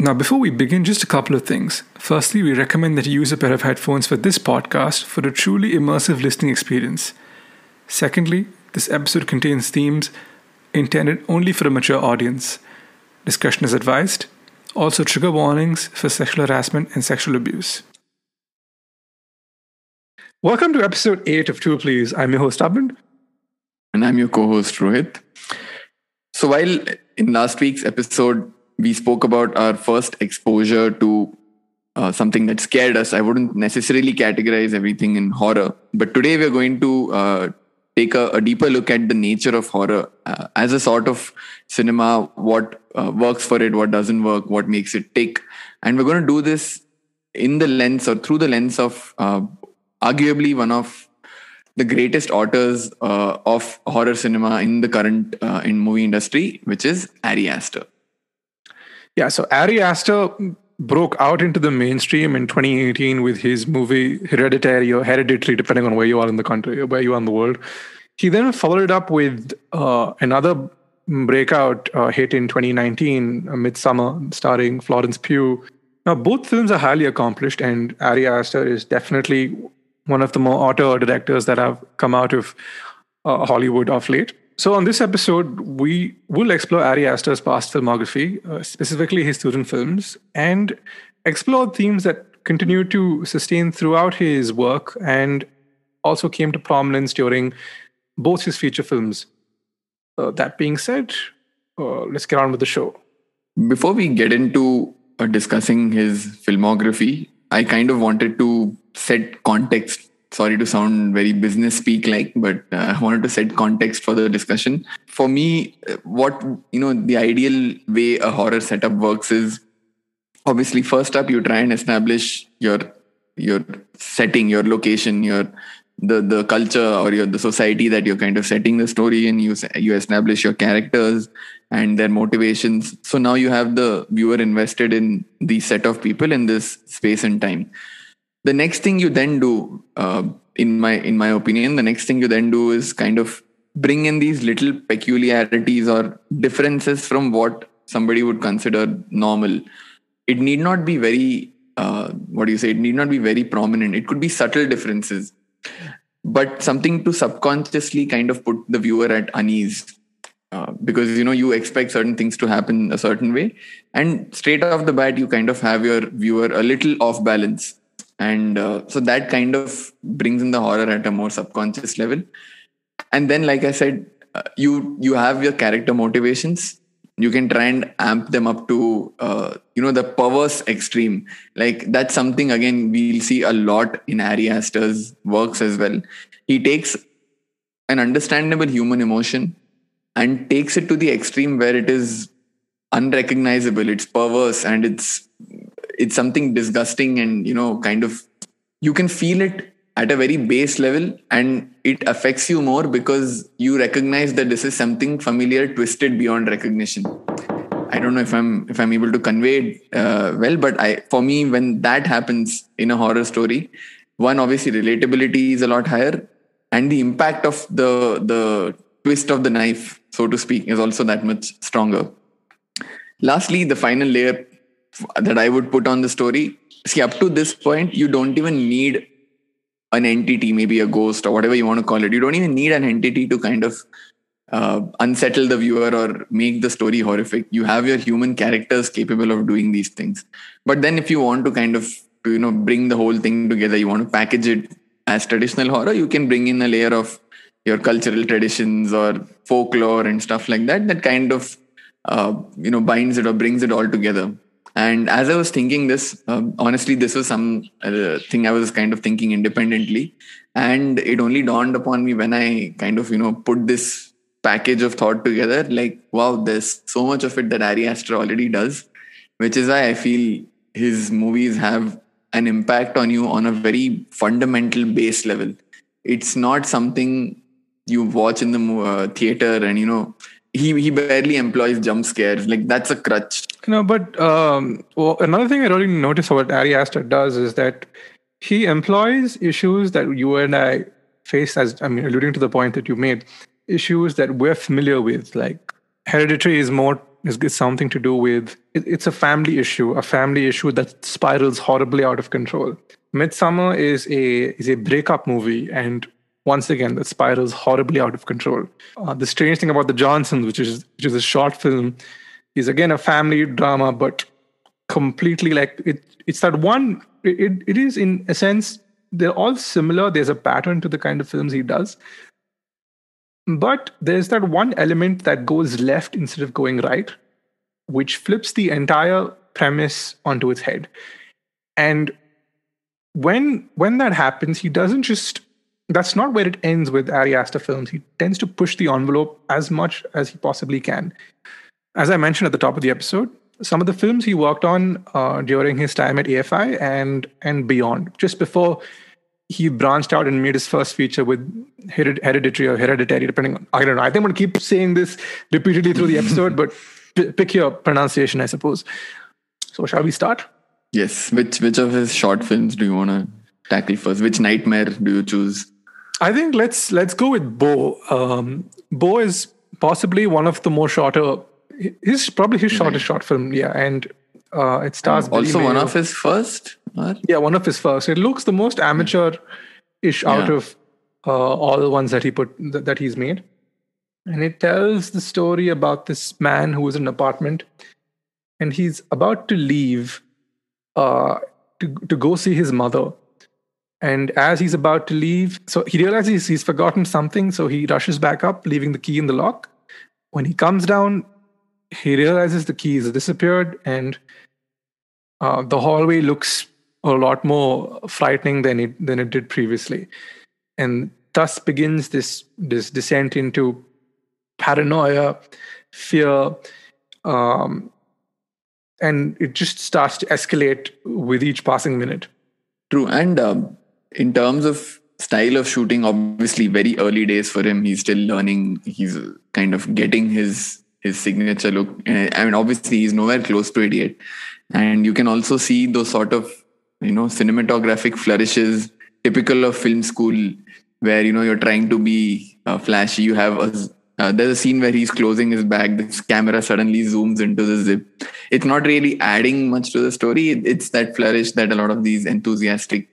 Now, before we begin, just a couple of things. Firstly, we recommend that you use a pair of headphones for this podcast for a truly immersive listening experience. Secondly, this episode contains themes intended only for a mature audience. Discussion is advised. Also, trigger warnings for sexual harassment and sexual abuse. Welcome to episode 8 of Two Please. I'm your host, Abhin. And I'm your co host, Rohit. So, while in last week's episode, we spoke about our first exposure to uh, something that scared us. I wouldn't necessarily categorize everything in horror, but today we're going to uh, take a, a, deeper look at the nature of horror uh, as a sort of cinema, what uh, works for it, what doesn't work, what makes it tick. And we're going to do this in the lens or through the lens of uh, arguably one of the greatest authors uh, of horror cinema in the current in movie industry, which is Ari Aster. Yeah, so Ari Aster broke out into the mainstream in 2018 with his movie Hereditary or Hereditary, depending on where you are in the country where you are in the world. He then followed it up with uh, another breakout uh, hit in 2019, Midsommar, starring Florence Pugh. Now, both films are highly accomplished, and Ari Aster is definitely one of the more auteur directors that have come out of uh, Hollywood of late. So, on this episode, we will explore Ari Aster's past filmography, uh, specifically his student films, and explore themes that continue to sustain throughout his work and also came to prominence during both his feature films. Uh, that being said, uh, let's get on with the show. Before we get into uh, discussing his filmography, I kind of wanted to set context sorry to sound very business speak like but uh, i wanted to set context for the discussion. For me what you know the ideal way a horror setup works is obviously first up you try and establish your your setting your location your the the culture or your the society that you're kind of setting the story in. You you establish your characters and their motivations. So now you have the viewer invested in the set of people in this space and time the next thing you then do uh, in my in my opinion the next thing you then do is kind of bring in these little peculiarities or differences from what somebody would consider normal. It need not be very uh, what do you say? It need not be very prominent. It could be subtle differences. But something to subconsciously kind of put the viewer at unease uh, because you know you expect certain things to happen a certain way and straight off the bat you kind of have your viewer a little off balance and uh, so that kind of brings in the horror at a more subconscious level. And then like i said uh, you you have your character motivations. You can try and amp them up to uh, you know the perverse extreme. Like that's something again we'll see a lot in Ari Aster's works as well. He takes an understandable human emotion and takes it to the extreme where it is unrecognizable. It's perverse and it's it's something disgusting and you know kind of you can feel it at a very base level and it affects you more because you recognize that this is something familiar twisted beyond recognition. I don't know if i'm if i'm able to convey it uh, well but i for me when that happens in a horror story one obviously relatability is a lot higher and the impact of the the twist of the knife so to speak is also that much stronger. Lastly the final layer that I would put on the story. See, up to this point, you don't even need an entity, maybe a ghost or whatever you want to call it. You don't even need an entity to kind of uh, unsettle the viewer or make the story horrific. You have your human characters capable of doing these things. But then, if you want to kind of you know bring the whole thing together, you want to package it as traditional horror. You can bring in a layer of your cultural traditions or folklore and stuff like that. That kind of uh, you know binds it or brings it all together and as I was thinking this, um, honestly, this was some uh, thing I was kind of thinking independently. And it only dawned upon me when I kind of, you know, put this package of thought together like, wow, there's so much of it that Ari Aster already does, which is why I feel his movies have an impact on you on a very fundamental base level. It's not something you watch in the uh, theater and, you know, he he barely employs jump scares. Like that's a crutch. No, but um, well, another thing I really notice what Ari Aster does is that he employs issues that you and I face, as I mean, alluding to the point that you made, issues that we're familiar with. Like Hereditary is more is, is something to do with it, it's a family issue, a family issue that spirals horribly out of control. Midsommar is a is a breakup movie, and once again, that spirals horribly out of control. Uh, the strange thing about the Johnsons, which is which is a short film, is again a family drama, but completely like it. It's that one. It, it is in a sense they're all similar. There's a pattern to the kind of films he does, but there's that one element that goes left instead of going right, which flips the entire premise onto its head. And when when that happens, he doesn't just that's not where it ends with Ari Aster films. He tends to push the envelope as much as he possibly can. As I mentioned at the top of the episode, some of the films he worked on uh, during his time at AFI and and beyond, just before he branched out and made his first feature with Hereditary or Hereditary, depending on, I don't know. I think I'm going to keep saying this repeatedly through the episode, but p- pick your pronunciation, I suppose. So, shall we start? Yes. Which which of his short films do you want to tackle first? Which nightmare do you choose? I think let's let's go with Beau. Um, Beau is possibly one of the more shorter. His probably his shortest short film, yeah, and uh, it stars also one of his first. Or? Yeah, one of his first. It looks the most amateur-ish out of uh, all the ones that he put that, that he's made, and it tells the story about this man who is in an apartment, and he's about to leave uh, to to go see his mother. And as he's about to leave, so he realizes he's forgotten something, so he rushes back up, leaving the key in the lock. When he comes down, he realizes the keys disappeared, and uh, the hallway looks a lot more frightening than it than it did previously, and thus begins this this descent into paranoia, fear, um, and it just starts to escalate with each passing minute. True, and um, in terms of style of shooting, obviously very early days for him. He's still learning. He's kind of getting his his signature look. I mean, obviously he's nowhere close to it yet, and you can also see those sort of you know cinematographic flourishes typical of film school where you know you're trying to be uh, flashy. You have a uh, there's a scene where he's closing his bag. This camera suddenly zooms into the zip. It's not really adding much to the story. It's that flourish that a lot of these enthusiastic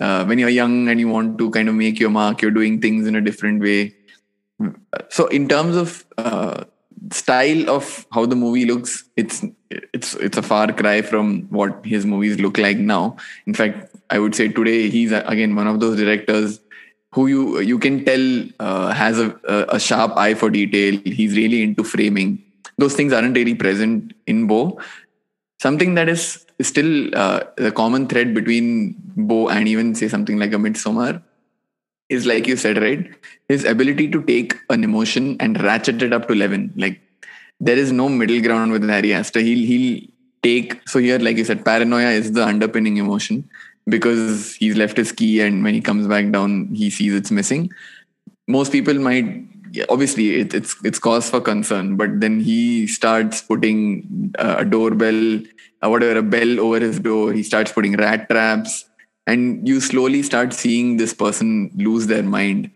uh, when you're young and you want to kind of make your mark you're doing things in a different way. So in terms of uh, style of how the movie looks it's it's it's a far cry from what his movies look like now. In fact i would say today he's again one of those directors who you you can tell uh, has a, a sharp eye for detail. He's really into framing. Those things aren't really present in beau. Something that is still uh, the common thread between beau and even say something like a midsommar is like you said, right? His ability to take an emotion and ratchet it up to 11. Like there is no middle ground with Ari Aster. He'll, he'll take, so here, like you said, paranoia is the underpinning emotion because he's left his key and when he comes back down, he sees it's missing. Most people might, obviously, it, it's, it's cause for concern, but then he starts putting a doorbell, uh, whatever, a bell over his door. He starts putting rat traps and you slowly start seeing this person lose their mind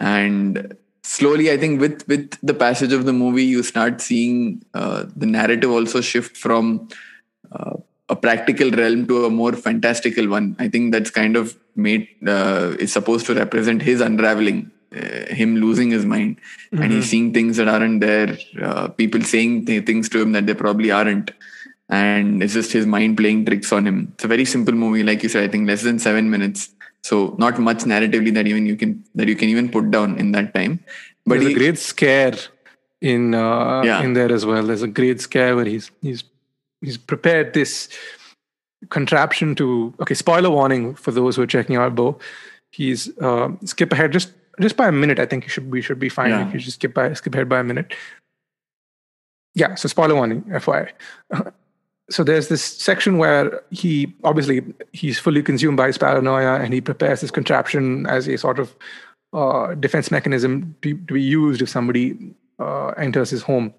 and slowly i think with with the passage of the movie you start seeing uh, the narrative also shift from uh, a practical realm to a more fantastical one i think that's kind of made uh, is supposed to represent his unraveling uh, him losing his mind mm-hmm. and he's mm-hmm. seeing things that aren't there uh, people saying th- things to him that they probably aren't and it's just his mind playing tricks on him. It's a very simple movie, like you said. I think less than seven minutes, so not much narratively that even you can that you can even put down in that time. But there's he, a great scare in uh, yeah. in there as well. There's a great scare where he's he's he's prepared this contraption to. Okay, spoiler warning for those who are checking out Beau. He's uh, skip ahead just just by a minute. I think you should we should be fine yeah. if you just skip by skip ahead by a minute. Yeah, so spoiler warning, FYI. so there's this section where he obviously he's fully consumed by his paranoia and he prepares this contraption as a sort of uh, defense mechanism to, to, be used if somebody uh, enters his home.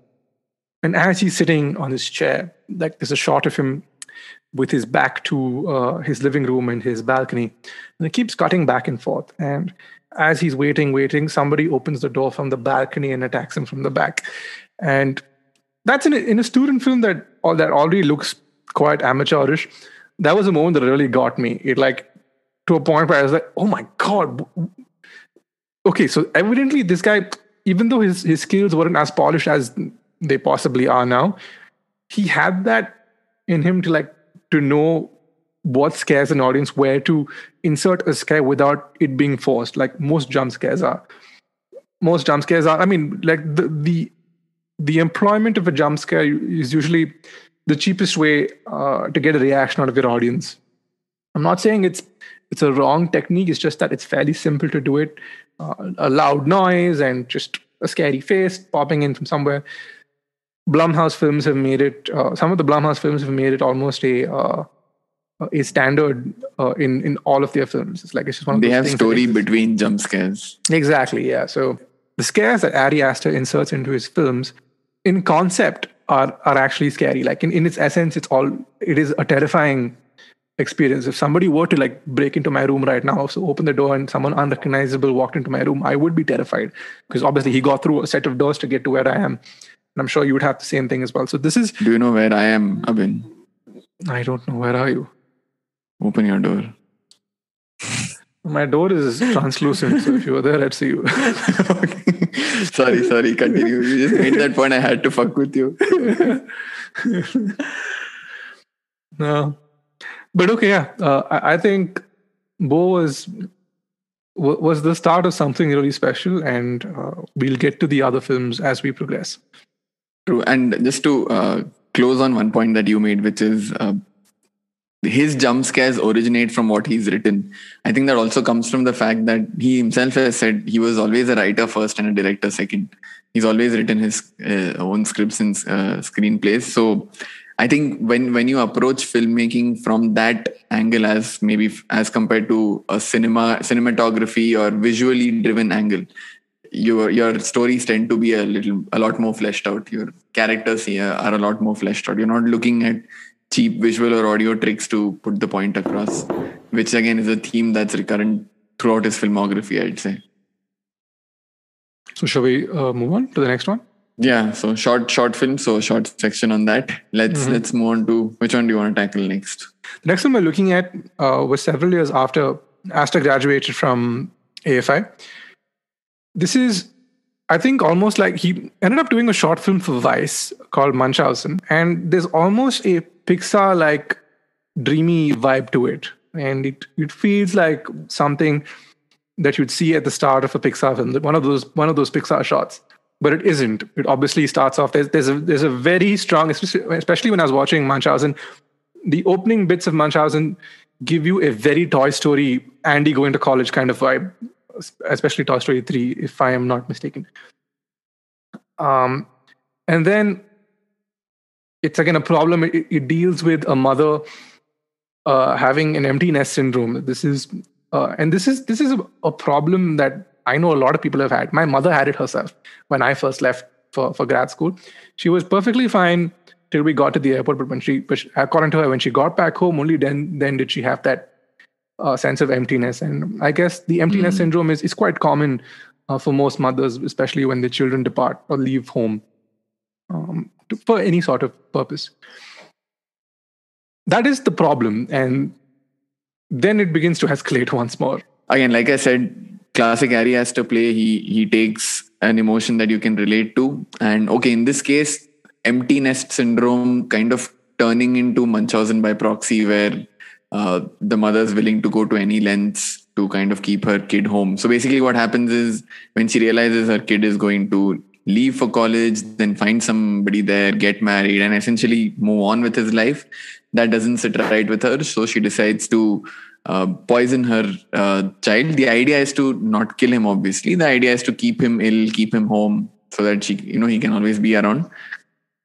And as he's sitting on his chair like there's a shot of him with his back to uh, his living room and his balcony. And it keeps cutting back and forth. And as he's waiting waiting somebody opens the door from the balcony and attacks him from the back. And that's in a, in a student film that all that already looks quite amateurish. That was a moment that really got me. It like to a point where I was like, oh my god. Okay, so evidently this guy, even though his his skills weren't as polished as they possibly are now, he had that in him to like to know what scares an audience, where to insert a scare without it being forced, like most jump scares are. Most jump scares are, I mean, like the the the employment of a jump scare is usually the cheapest way uh, to get a reaction out of your audience. I'm not saying it's it's a wrong technique. It's just that it's fairly simple to do it. Uh, a loud noise and just a scary face popping in from somewhere. Blumhouse films have made it. Uh, some of the Blumhouse films have made it almost a uh, a standard uh, in in all of their films. It's like it's just one of they have story between jump scares. Exactly. Yeah. So the scares that Ari Aster inserts into his films, in concept, are are actually scary. Like in in its essence, it's all it is a terrifying experience. If somebody were to like break into my room right now, so open the door and someone unrecognizable walked into my room, I would be terrified because obviously he got through a set of doors to get to where I am. And I'm sure you would have the same thing as well. So this is Do you know where I am, Abhin? I don't know where are you. Open your door. My door is translucent, so if you were there, I'd see you. sorry, sorry, continue. You just made that point. I had to fuck with you. no, but okay, yeah. Uh, I, I think Beau was wa- was the start of something really special, and uh, we'll get to the other films as we progress. True. And just to uh, close on one point that you made, which is uh, his jump scares originate from what he's written. I think that also comes from the fact that he himself has said he was always a writer first and a director second. He's always written his uh, own scripts and uh, screenplays. So I think when when you approach filmmaking from that angle, as maybe as compared to a cinema cinematography or visually driven angle, your your stories tend to be a little a lot more fleshed out. Your characters here are a lot more fleshed out. You're not looking at cheap visual or audio tricks to put the point across, which again is a theme that's recurrent throughout his filmography. I'd say. So, shall we uh, move on to the next one? Yeah, so short short film, so short section on that. Let's Mm-hmm. let's move on to which one do you want to tackle next? The next one we're looking at uh, was several years after Aster graduated from AFI. This is, I think, almost like he ended up doing a short film for Vice called Munchausen, and there's almost a Pixar like dreamy vibe to it, and it it feels like something that you'd see at the start of a Pixar film, one of those one of those Pixar shots. But it isn't. It obviously starts off. There's there's a there's a very strong, especially when I was watching Munchausen, the opening bits of Munchausen give you a very Toy Story Andy going to college kind of vibe, especially Toy Story 3, if I am not mistaken. Um, and then it's again a problem. It, it deals with a mother uh, having an empty nest syndrome. This is uh, and this is this is a, a problem that I know a lot of people have had. My mother had it herself when I first left for, for grad school. She was perfectly fine till we got to the airport. But when she, but she- according to her, when she got back home, only then then did she have that uh, sense of emptiness. And I guess the emptiness syndrome is is quite common uh, for most mothers, especially when the children depart or leave home um, to, for any sort of purpose. That is the problem, and then it begins to escalate once more. Again, like I said, classic Ari to play. He he takes an emotion that you can relate to, and okay, in this case, empty nest syndrome kind of turning into Munchausen by proxy, where uh, the mother's willing to go to any lengths to kind of keep her kid home. So basically, what happens is when she realizes her kid is going to leave for college, then find somebody there, get married, and essentially move on with his life. That doesn't sit right with her, so she decides to uh, poison her uh, child. The idea is to not kill him. Obviously, the idea is to keep him ill, keep him home, so that she, you know, he can always be around,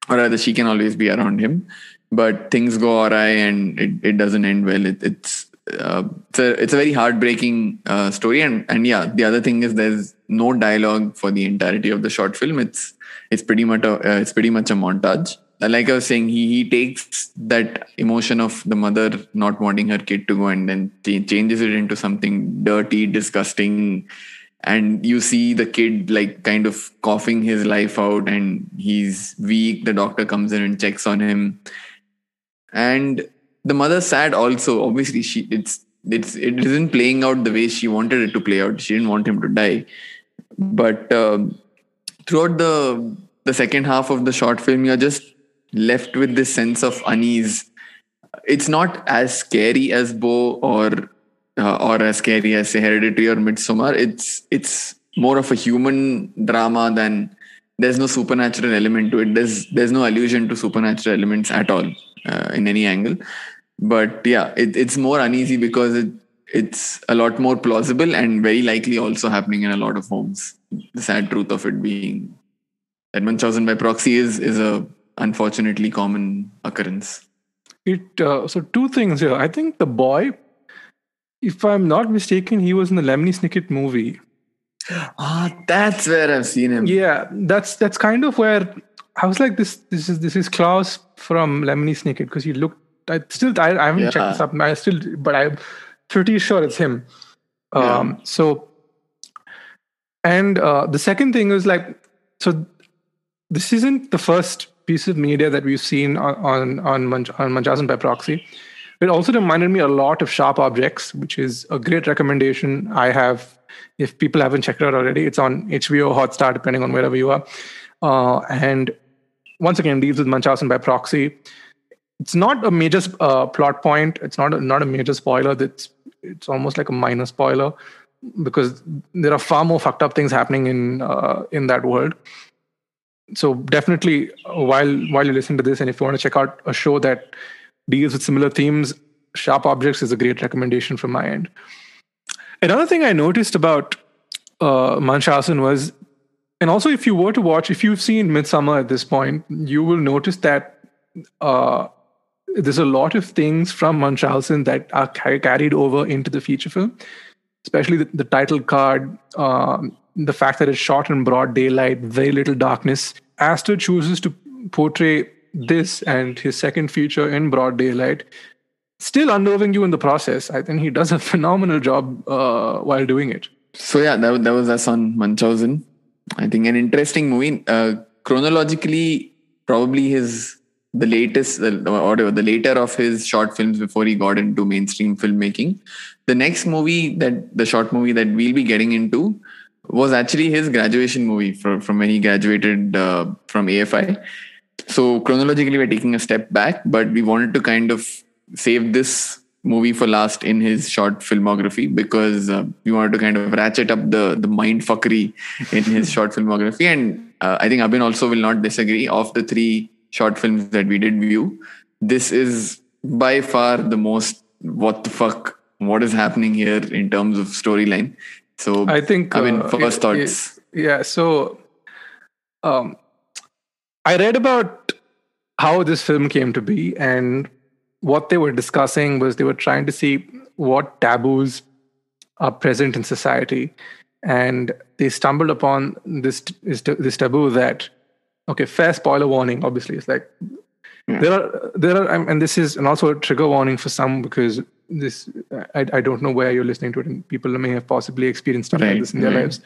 or rather, she can always be around him. But things go awry, and it, it doesn't end well. It, it's uh, it's a it's a very heartbreaking uh, story, and and yeah, the other thing is there's no dialogue for the entirety of the short film. It's it's pretty much a uh, it's pretty much a montage. Like I was saying, he he takes that emotion of the mother not wanting her kid to go, and then ch- changes it into something dirty, disgusting, and you see the kid like kind of coughing his life out and he's weak the doctor comes in and checks on him and the mother's sad also. Obviously she it's it's it isn't playing out the way she wanted it to play out. She didn't want him to die. But um, throughout the the second half of the short film you're just left with this sense of unease. It's not as scary as beau or uh, or as scary as say hereditary or midsommar. It's it's more of a human drama than there's no supernatural element to it. There's there's no allusion to supernatural elements at all uh, in any angle but yeah it, it's more uneasy because it it's a lot more plausible and very likely also happening in a lot of homes. The sad truth of it being that munchausen by proxy is is a unfortunately common occurrence. It uh, so two things here. I think the boy if i'm not mistaken he was in the lemony snicket movie. Ah that's where i've seen him. Yeah that's that's kind of where i was like this this is this is klaus from lemony snicket because he looked i still i, I haven't yeah. checked this up i still but i'm pretty sure it's him um so and uh, the second thing is like so this isn't the first piece of media that we've seen on on on, Munch, on Munchausen by proxy. It also reminded me a lot of Sharp Objects, which is a great recommendation I have. If people haven't checked it out already, it's on HBO, Hotstar, depending on wherever you are. Uh, and once again, deals with Munchausen by proxy. It's not a major uh, plot point. It's not a, not a major spoiler. That's it's almost like a minor spoiler because there are far more fucked up things happening in uh, in that world so definitely while while you listen to this and if you want to check out a show that deals with similar themes sharp objects is a great recommendation from my end another thing i noticed about uh, was and also if you were to watch if you've seen Midsommar at this point you will notice that uh, there's a lot of things from munchausen that are carried over into the feature film especially the, the title card um, the fact that it's shot in broad daylight, very little darkness. Aster chooses to portray this and his second feature in broad daylight, still unnerving you in the process. I think he does a phenomenal job uh, while doing it. So yeah, that, that was us on Munchausen. I think an interesting movie. Uh, chronologically, probably his the latest or the later of his short films before he got into mainstream filmmaking. The next movie that the short movie that we'll be getting into was actually his graduation movie from, from when he graduated uh, from AFI. So chronologically, we're taking a step back, but we wanted to kind of save this movie for last in his short filmography because uh, we wanted to kind of ratchet up the the mind fuckery in his short filmography. And uh, I think Abhin also will not disagree. Of the three short films that we did view, this is by far the most what the fuck what is happening here in terms of storyline so I think I mean uh, first thoughts. yeah. So um, I read about how this film came to be, and what they were discussing was they were trying to see what taboos are present in society, and they stumbled upon this this taboo that okay, fair spoiler warning. Obviously, it's like yeah. there are there are and this is and also a trigger warning for some because this I, I don't know where you're listening to it and people may have possibly experienced stuff right, like this in their right. lives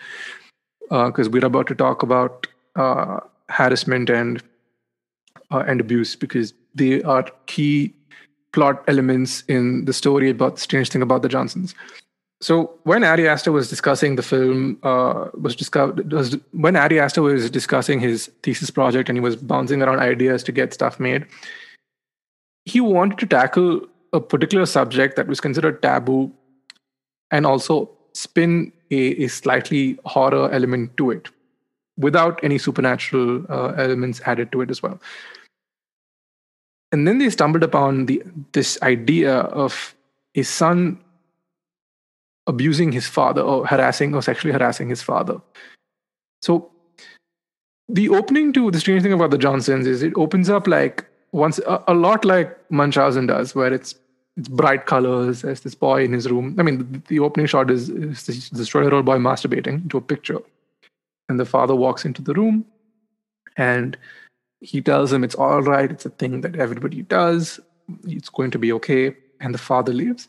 because uh, we're about to talk about uh, harassment and uh, and abuse because they are key plot elements in the story about the strange thing about the johnsons so when Ari Aster was discussing the film, uh, was discovered was when Ari Aster was discussing his thesis project and he was bouncing around ideas to get stuff made. He wanted to tackle a particular subject that was considered taboo and also spin a, a slightly horror element to it without any supernatural uh, elements added to it as well and then they stumbled upon the this idea of a son abusing his father or harassing or sexually harassing his father so the opening to the strange thing about the johnsons is it opens up like once a, a, lot like Munchausen does, where it's it's bright colors. There's this boy in his room. I mean, the, the opening shot is, is this, old boy masturbating into a picture, and the father walks into the room, and he tells him it's all right. It's a thing that everybody does. It's going to be okay. And the father leaves.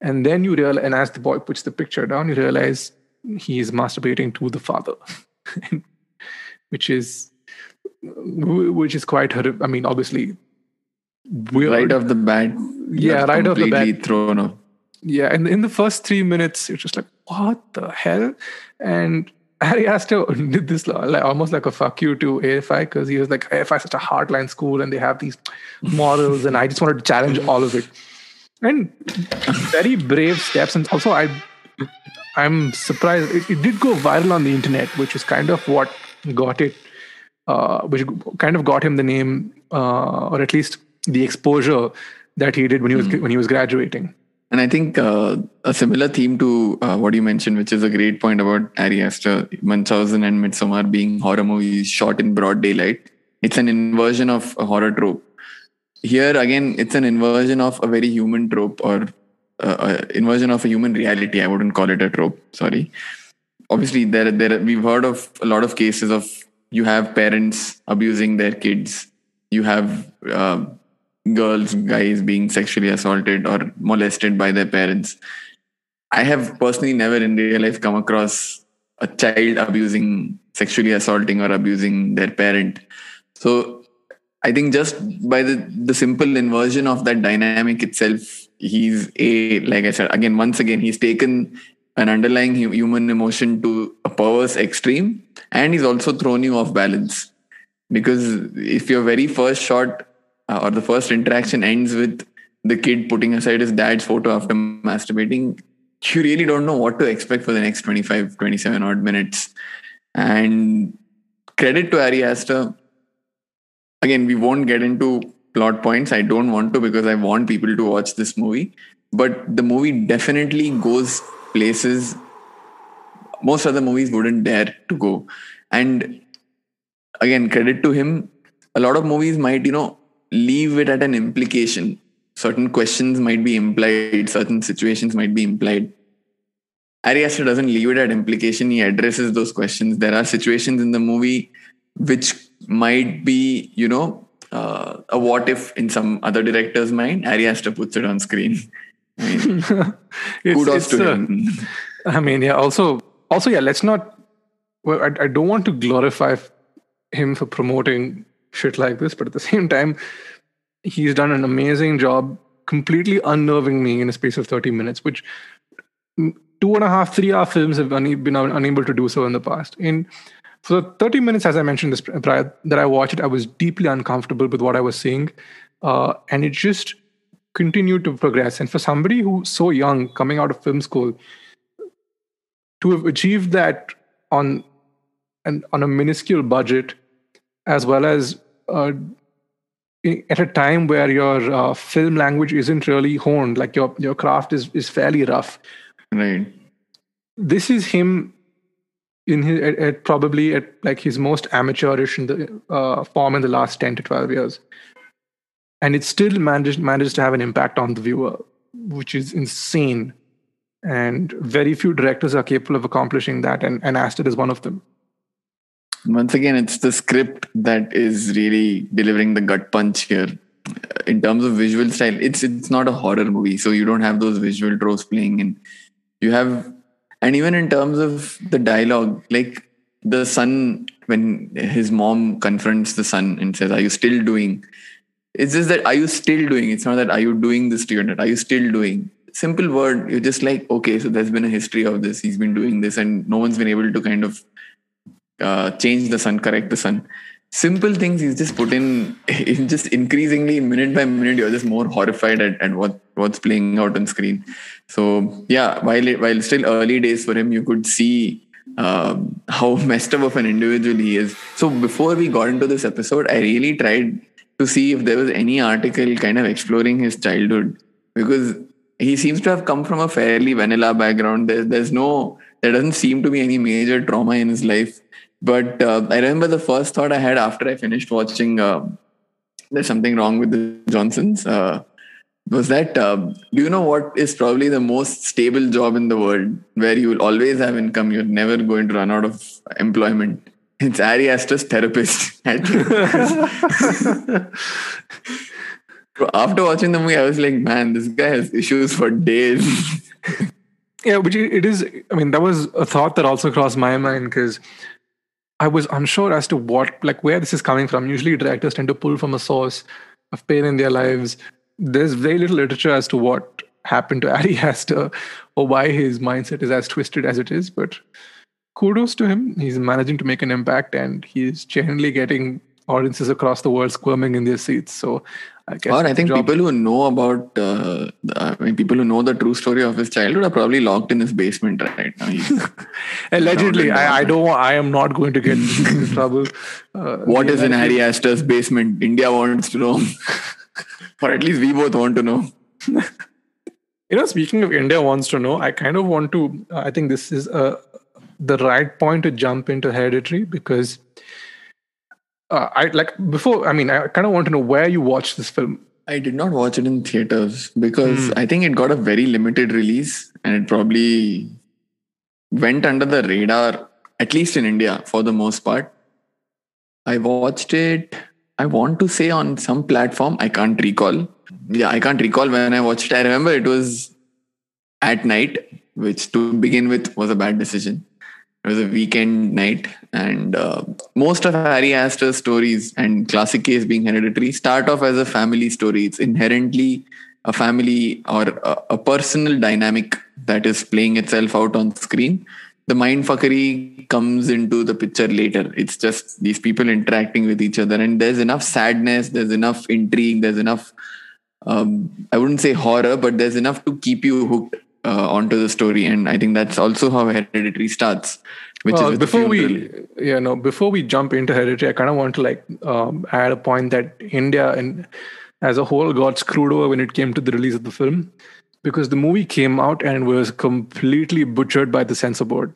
And then you realize, and as the boy puts the picture down, you realize he is masturbating to the father, which is which is quite horrific. I mean, obviously, weird. right off the bat. Yeah, right off the bat. Thrown off. Yeah, and in the first three minutes, it's just like, what the hell? And Ari Aster did this like almost like a fuck you to AFI because he was like, AFI is such a hardline school and they have these morals, and I just wanted to challenge all of it. And very brave steps, and also I, I'm surprised it, it did go viral on the internet, which is kind of what got it, uh, which kind of got him the name, uh, or at least the exposure that he did when he was mm. when he was graduating. And I think uh, a similar theme to uh, what you mentioned, which is a great point about Ari Aster, Munchausen and Midsommar being horror movies shot in broad daylight. It's an inversion of a horror trope. Here again, it's an inversion of a very human trope or uh, inversion of a human reality. I wouldn't call it a trope. Sorry. Obviously, there, there we've heard of a lot of cases of you have parents abusing their kids. You have uh, girls, guys being sexually assaulted or molested by their parents. I have personally never in real life come across a child abusing, sexually assaulting, or abusing their parent. So I think just by the, the simple inversion of that dynamic itself, he's a, like I said, again, once again, he's taken an underlying human emotion to a perverse extreme and he's also thrown you off balance. Because if your very first shot uh, or the first interaction ends with the kid putting aside his dad's photo after masturbating, you really don't know what to expect for the next 25, 27 odd minutes. And credit to Ari Aster. Again, we won't get into plot points. I don't want to because I want people to watch this movie. But the movie definitely goes places most other movies wouldn't dare to go. And again, credit to him. A lot of movies might, you know, leave it at an implication. Certain questions might be implied, certain situations might be implied. Ari Aster doesn't leave it at implication, he addresses those questions. There are situations in the movie which might be, you know, uh, a what if in some other director's mind. Ari Aster puts it on screen. I mean, kudos it's, to uh. I mean, yeah, also, also, yeah, let's not, well, I, I don't want to glorify him for promoting shit like this. But at the same time, he's done an amazing job completely unnerving me in a space of 30 minutes, which two and a half, three hour films have been unable to do so in the past. In for the 30 minutes, as I mentioned this prior, that I watched it, I was deeply uncomfortable with what I was seeing. Uh, and it just continued to progress. And for somebody who's so young, coming out of film school, to have achieved that on an on a minuscule budget as well as uh, at a time where your uh, film language isn't really honed, like your your craft is is fairly rough. Right. This is him in his at, at probably at like his most amateurish in the uh, form in the last ten to twelve years, and it still managed managed to have an impact on the viewer, which is insane. And very few directors are capable of accomplishing that, and, and Aster is one of them. Once again it's the script that is really delivering the gut punch here. In terms of visual style it's it's not a horror movie so you don't have those visual tropes playing and you have and even in terms of the dialogue like the son when his mom confronts the son and says are you still doing? It's just that are you still doing? It's not that are you doing this to your dad are you still doing? Simple word you're just like okay so there's been a history of this. He's been doing this and no one's been able to kind of uh, change the son, correct the son. Simple things he's just put in, in just increasingly minute by minute, you're just more horrified at, at what what's playing out on screen. So yeah, while it, while still early days for him, you could see um, how messed up of an individual he is. So before we got into this episode, I really tried to see if there was any article kind of exploring his childhood because he seems to have come from a fairly vanilla background. There's there's no there doesn't seem to be any major trauma in his life. But uh, I remember the first thought I had after I finished watching uh, There's Something Wrong with the Johnsons uh, was that uh, do you know what is probably the most stable job in the world where you will always have income? You're never going to run out of employment. It's Ari Aster's therapist. After watching the movie, I was like, man, this guy has issues for days. Yeah, which it is. I mean, that was a thought that also crossed my mind because I was unsure as to what, like, where this is coming from. Usually, directors tend to pull from a source of pain in their lives. There's very little literature as to what happened to Ari Aster or why his mindset is as twisted as it is. But kudos to him. He's managing to make an impact and he's genuinely getting audiences across the world squirming in their seats. So I guess. Or I think people who know about, uh, I mean, people who know the true story of his childhood are probably locked in his basement right now. Allegedly, I, I, don't. I am not going to get into trouble. Uh, what is in Ari Aster's basement? India wants to know, or at least we both want to know. you know, speaking of India wants to know, I kind of want to. Uh, I think this is a the right point to jump into hereditary because uh, I like before. I mean, I kind of want to know where you watched this film. I did not watch it in theaters because mm. I think it got a very limited release and it probably went under the radar, at least in India for the most part. I watched it, I want to say on some platform. I can't recall. Yeah, I can't recall when I watched it. I remember it was at night, which to begin with was a bad decision. It was a weekend night, and uh, most of Ari Aster's stories and classic case being hereditary start off as a family story. It's inherently a family or a, a personal dynamic that is playing itself out on screen. The mindfuckery comes into the picture later. It's just these people interacting with each other, and there's enough sadness, there's enough intrigue, there's enough um, I wouldn't say horror, but there's enough to keep you hooked uh, onto the story. And i think that's also how hereditary starts which uh, is before we yeah no before we jump into hereditary i kind of want to like um, add a point that india and as a whole got screwed over when it came to the release of the film because the movie came out and was completely butchered by the censor board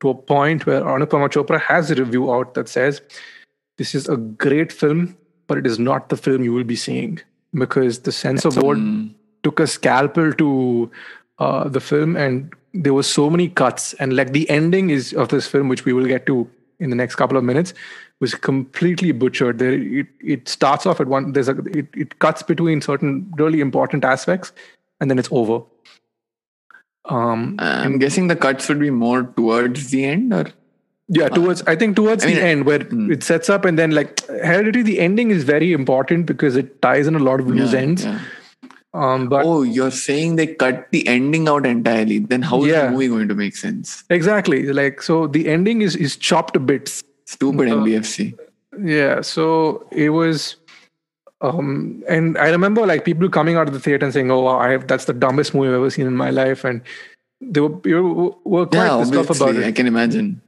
to a point where Anupama Chopra has a review out that says this is a great film, but it is not the film you will be seeing because the censor board took a scalpel to uh, the film, and there were so many cuts, and like the ending is of this film, which we will get to in the next couple of minutes, was completely butchered. There, it, it starts off at one. There's a it, it cuts between certain really important aspects, and then it's over. Um, I'm guessing the cuts would be more towards the end, or yeah, towards I think towards I mean, the end where mm. it sets up, and then like Hereditary, the ending is very important because it ties in a lot of loose yeah, ends. Yeah. Um, but oh, you're saying they cut the ending out entirely. Then how yeah. is the movie going to make sense? Exactly. Like so, the ending is is chopped to bits. Stupid uh, NBFC. Yeah. So it was, um, and I remember like people coming out of the theater and saying, "Oh, wow, I have that's the dumbest movie I've ever seen in my life," and they were were quite yeah, pissed off about it. I can imagine.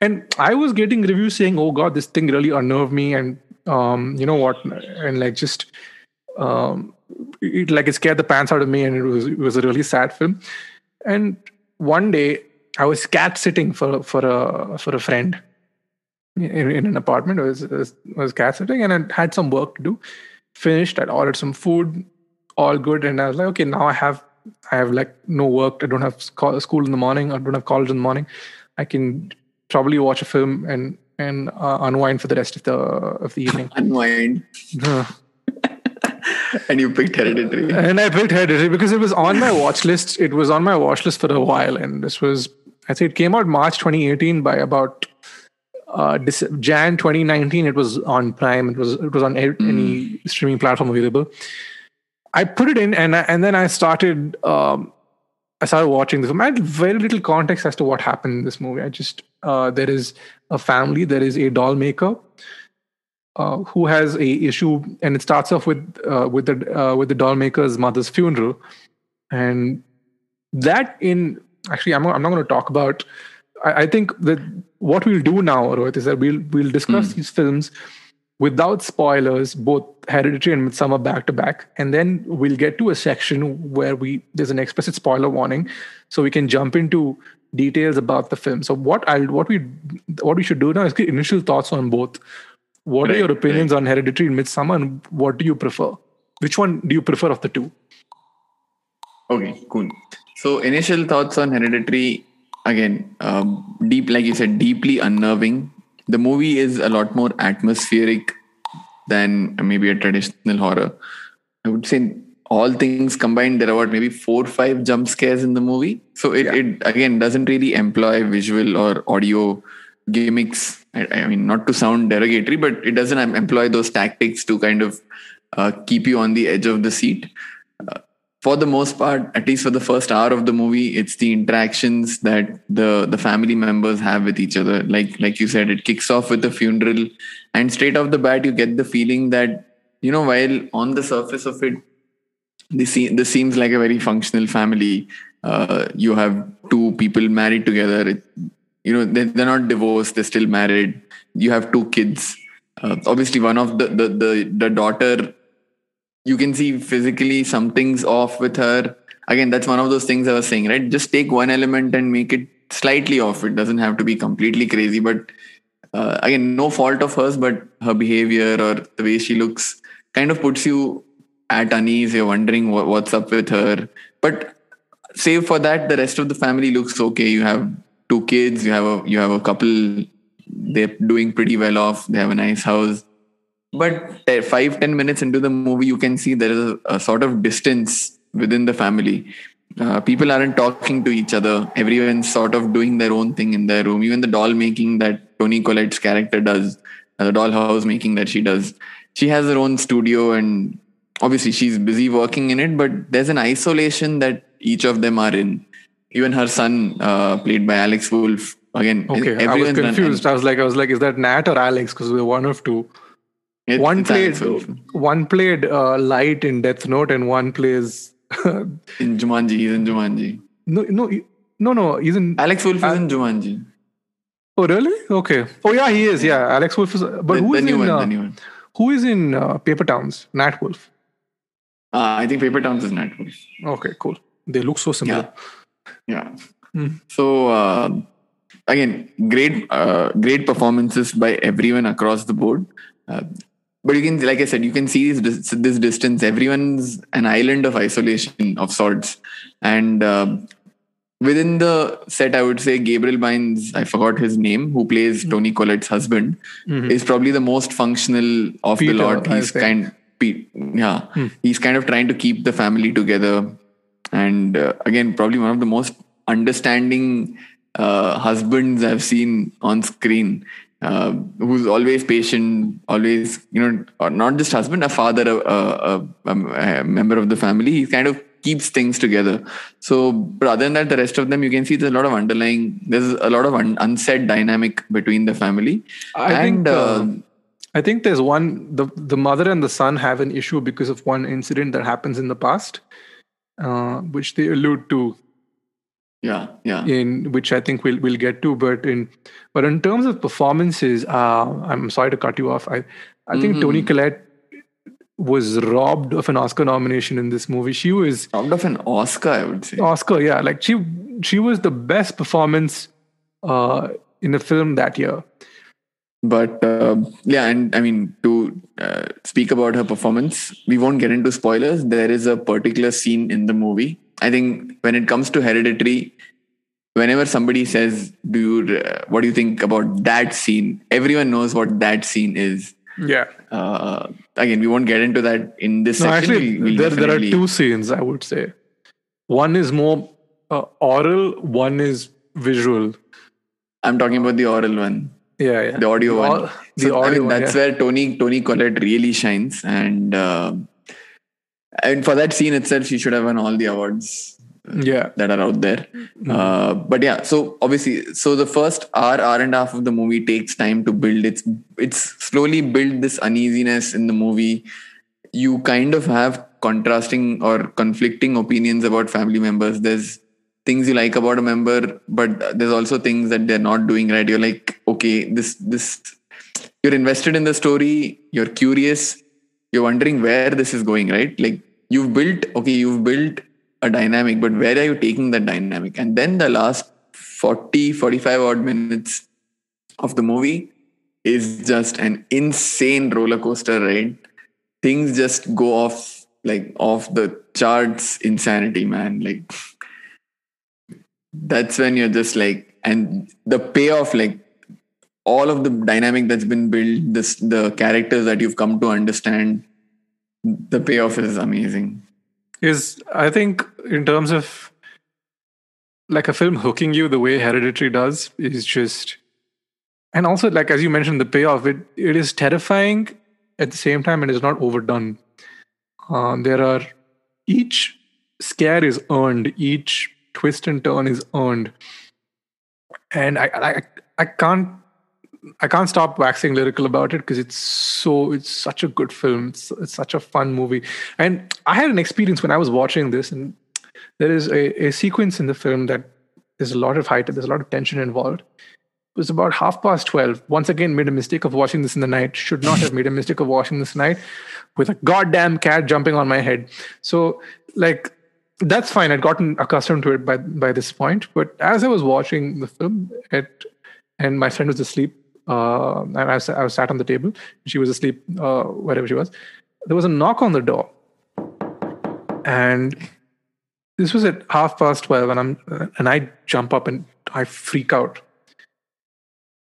And I was getting reviews saying, "Oh God, this thing really unnerved me," and um, you know what, and like just um it like it scared the pants out of me and it was it was a really sad film. And one day i was cat sitting for for a for a friend in, in an apartment I was, was was cat sitting and i had some work to do finished i ordered some food all good and i was like okay now i have i have like no work i don't have school in the morning i don't have college in the morning i can probably watch a film and and uh, unwind for the rest of the of the evening unwind uh, and you picked Hereditary. And I picked Hereditary because it was on my watch list. It was on my watch list for a while, and this was I say it came out March 2018. By about uh, Jan 2019, it was on Prime. It was it was on mm. any streaming platform available. I put it in, and I, and then I started. Um, I started watching this film. I had very little context as to what happened in this movie. I just uh, there is a family, there is a doll maker, uh, who has a issue, and it starts off with uh, with the uh, with the doll maker's mother's funeral, and that in actually I'm I'm not going to talk about. I, I, think that what we'll do now, Rohit, is that we'll we'll discuss mm. these films without spoilers, both Hereditary and Midsommar back to back, and then we'll get to a section where we there's an explicit spoiler warning, so we can jump into details about the film. So what I'll what we what we should do now is get initial thoughts on both what right, are your opinions right. on Hereditary and Midsommar, and what do you prefer? Which one do you prefer of the two? Okay, cool. So, initial thoughts on Hereditary again, um, deep, like you said, deeply unnerving. The movie is a lot more atmospheric than maybe a traditional horror. I would say all things combined, there are what maybe four or five jump scares in the movie. So it, Yeah. it again doesn't really employ visual or audio gimmicks. I, I mean, not to sound derogatory, but it doesn't employ those tactics to kind of uh, keep you on the edge of the seat. Uh, for the most part, at least for the first hour of the movie, it's the interactions that the the family members have with each other. Like like you said, it kicks off with the funeral, and straight off the bat, you get the feeling that you know while on the surface of it, this this seems like a very functional family. Uh, you have two people married together. It, you know they, they're not divorced; they're still married. You have two kids. Uh, obviously, one of the the the, the daughter you can see physically something's off with her. Again, that's one of those things I was saying, right? Just take one element and make it slightly off. It doesn't have to be completely crazy, but uh, again, no fault of hers, but her behavior or the way she looks kind of puts you at unease. You're wondering what, what's up with her. But save for that, the rest of the family looks okay. You have two kids. You have a you have a couple. They're doing pretty well off. They have a nice house but uh, five ten minutes into the movie you can see there is a, a sort of distance within the family uh, people aren't talking to each other everyone's sort of doing their own thing in their room even the doll making that toni collette's character does uh, the doll house making that she does she has her own studio and obviously she's busy working in it but there's an isolation that each of them are in even her son uh, played by alex wolff again Okay, I was confused. I was like, I was like, is that Nat or Alex? Because we're one of two. It's- one played one played uh, light in Death Note, and one plays in Jumanji. He's in Jumanji. no no no no. He's in. Alex Wolff is Uh, in Jumanji. Oh really? Okay. Oh yeah, he is. Yeah, Alex Wolff is. But the, who the new in? one. uh, the new one. who is in uh, Paper Towns? Nat Wolff. Uh, I think Paper Towns is Nat Wolff. Okay, cool. They look so similar. Yeah. Hmm. So uh, again, great, uh, great performances by everyone across the board. Uh, but you can, like I said, you can see this, this distance. Everyone's an island of isolation of sorts, and uh, within the set, I would say Gabriel Bynes, I forgot his name, who plays Toni Collette's husband, Mhm. is probably the most functional of Peter, the lot. He's kind, yeah, Hmm. he's kind of trying to keep the family together, and uh, again, probably one of the most understanding uh, husbands I've seen on screen. Uh, who's always patient, always you know, or not just husband, a father, a, a, a, member of the family. He kind of keeps things together. So, but other than that, the rest of them, you can see there's a lot of underlying, there's a lot of un, unsaid dynamic between the family. I and think. uh, uh, I think there's one. The the mother and the son have an issue because of one incident that happens in the past, uh, which they allude to yeah, yeah, in which I think we'll we'll get to. But in but in terms of performances, uh, I'm sorry to cut you off. I I think Mhm. Toni Collette was robbed of an Oscar nomination in this movie. She was out of an Oscar, I would say. Oscar, yeah, like she she was the best performance uh, in a film that year. But uh, yeah, and I mean, to uh, speak about her performance, we won't get into spoilers. There is a particular scene in the movie. I think when it comes to Hereditary, whenever somebody says, "Do you, uh, what do you think about that scene?" Everyone knows what that scene is. Yeah. Uh, again, we won't get into that in this No, section. actually, We'll- there, there are two scenes, I would say. One is more uh, oral, one is visual. I'm talking about the oral one. Yeah, yeah. the audio The one. the So, I mean, one, that's yeah. where Toni Toni Collette really shines, and uh, and for that scene itself, she should have won all the awards Yeah. that are out there. Mm-hmm. Uh, but yeah, so obviously, so the first hour, hour and a half of the movie takes time to build. It's it's slowly build this uneasiness in the movie. You kind of have contrasting or conflicting opinions about family members. There's things you like about a member, but there's also things that they're not doing right. You're like, okay, this this you're invested in the story. You're curious. You're wondering where this is going, right? Like you've built, okay, you've built a dynamic, but where are you taking that dynamic? And then the last 40, 45 odd minutes of the movie is just an insane roller coaster ride. Things just go off like off the charts insanity, man. Like that's when you're just like, and the payoff, like all of the dynamic that's been built, this the characters that you've come to understand, the payoff is amazing. is I think in terms of like a film hooking you the way Hereditary does is just, and also like as you mentioned, the payoff it it is terrifying at the same time and is not overdone. Uh, there are each scare is earned, each twist and turn is earned, and I I I can't I can't stop waxing lyrical about it because it's so it's such a good film. It's, it's such a fun movie, and I had an experience when I was watching this, and there is a, a sequence in the film that there's a lot of height, there's a lot of tension involved. It was about half past twelve. Once again, made a mistake of watching this in the night. Should not have made a mistake of watching this night with a goddamn cat jumping on my head. So like that's fine. I'd gotten accustomed to it by by this point. But as I was watching the film, it and my friend was asleep uh, and I was, I was sat on the table. She was asleep uh, wherever she was. There was a knock on the door, and this was at half past twelve, and I'm and I jump up and I freak out.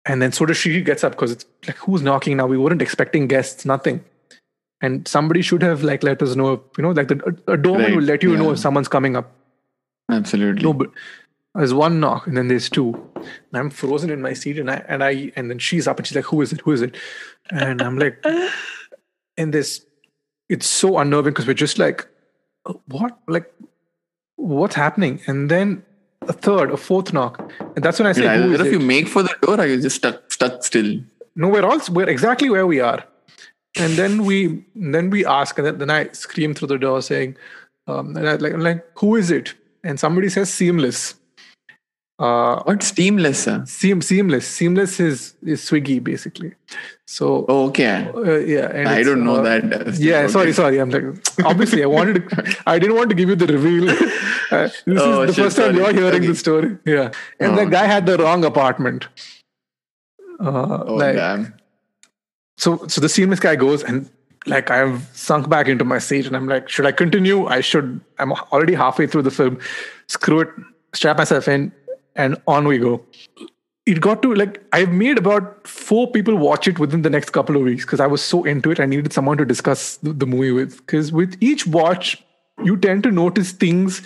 And then so does she. Gets up because it's like who's knocking now? We weren't expecting guests, nothing. And somebody should have like let us know. You know, like the a doorman Right, will let you yeah. know if someone's coming up. Absolutely. No, but there's one knock and then there's two. And I'm frozen in my seat and I and I and then she's up and she's like, Who is it? Who is it? And I'm like, and this it's so unnerving because we're just like, "Uh, what? Like, what's happening? And then a third, a fourth knock. And that's when I say, Yeah, Who is either if you make for the door or you just stuck stuck still. No, we're all we're exactly where we are. And then we then we ask, and then, then I scream through the door saying, um, and I, like, I'm like, who is it? And somebody says seamless. Uh, What steamless, sir? Seam, seamless. Seamless is is Swiggy basically. So Oh, okay. uh, yeah, I don't know uh, that. Yeah, okay. sorry, sorry. I'm like, obviously, I wanted to. I didn't want to give you the reveal. Uh, this Oh, is the shit, first time sorry. you're hearing Okay. the story. Yeah, and Oh, the guy had the wrong apartment. Uh, Oh, like, damn. so so the seamless guy goes and like I've sunk back into my seat and I'm like, should I continue? I should. I'm already halfway through the film. Screw it. Strap myself in, and on we go. It got to like I've made about four people watch it within the next couple of weeks because I was so into it. I needed someone to discuss the, the movie with. Because with each watch, you tend to notice things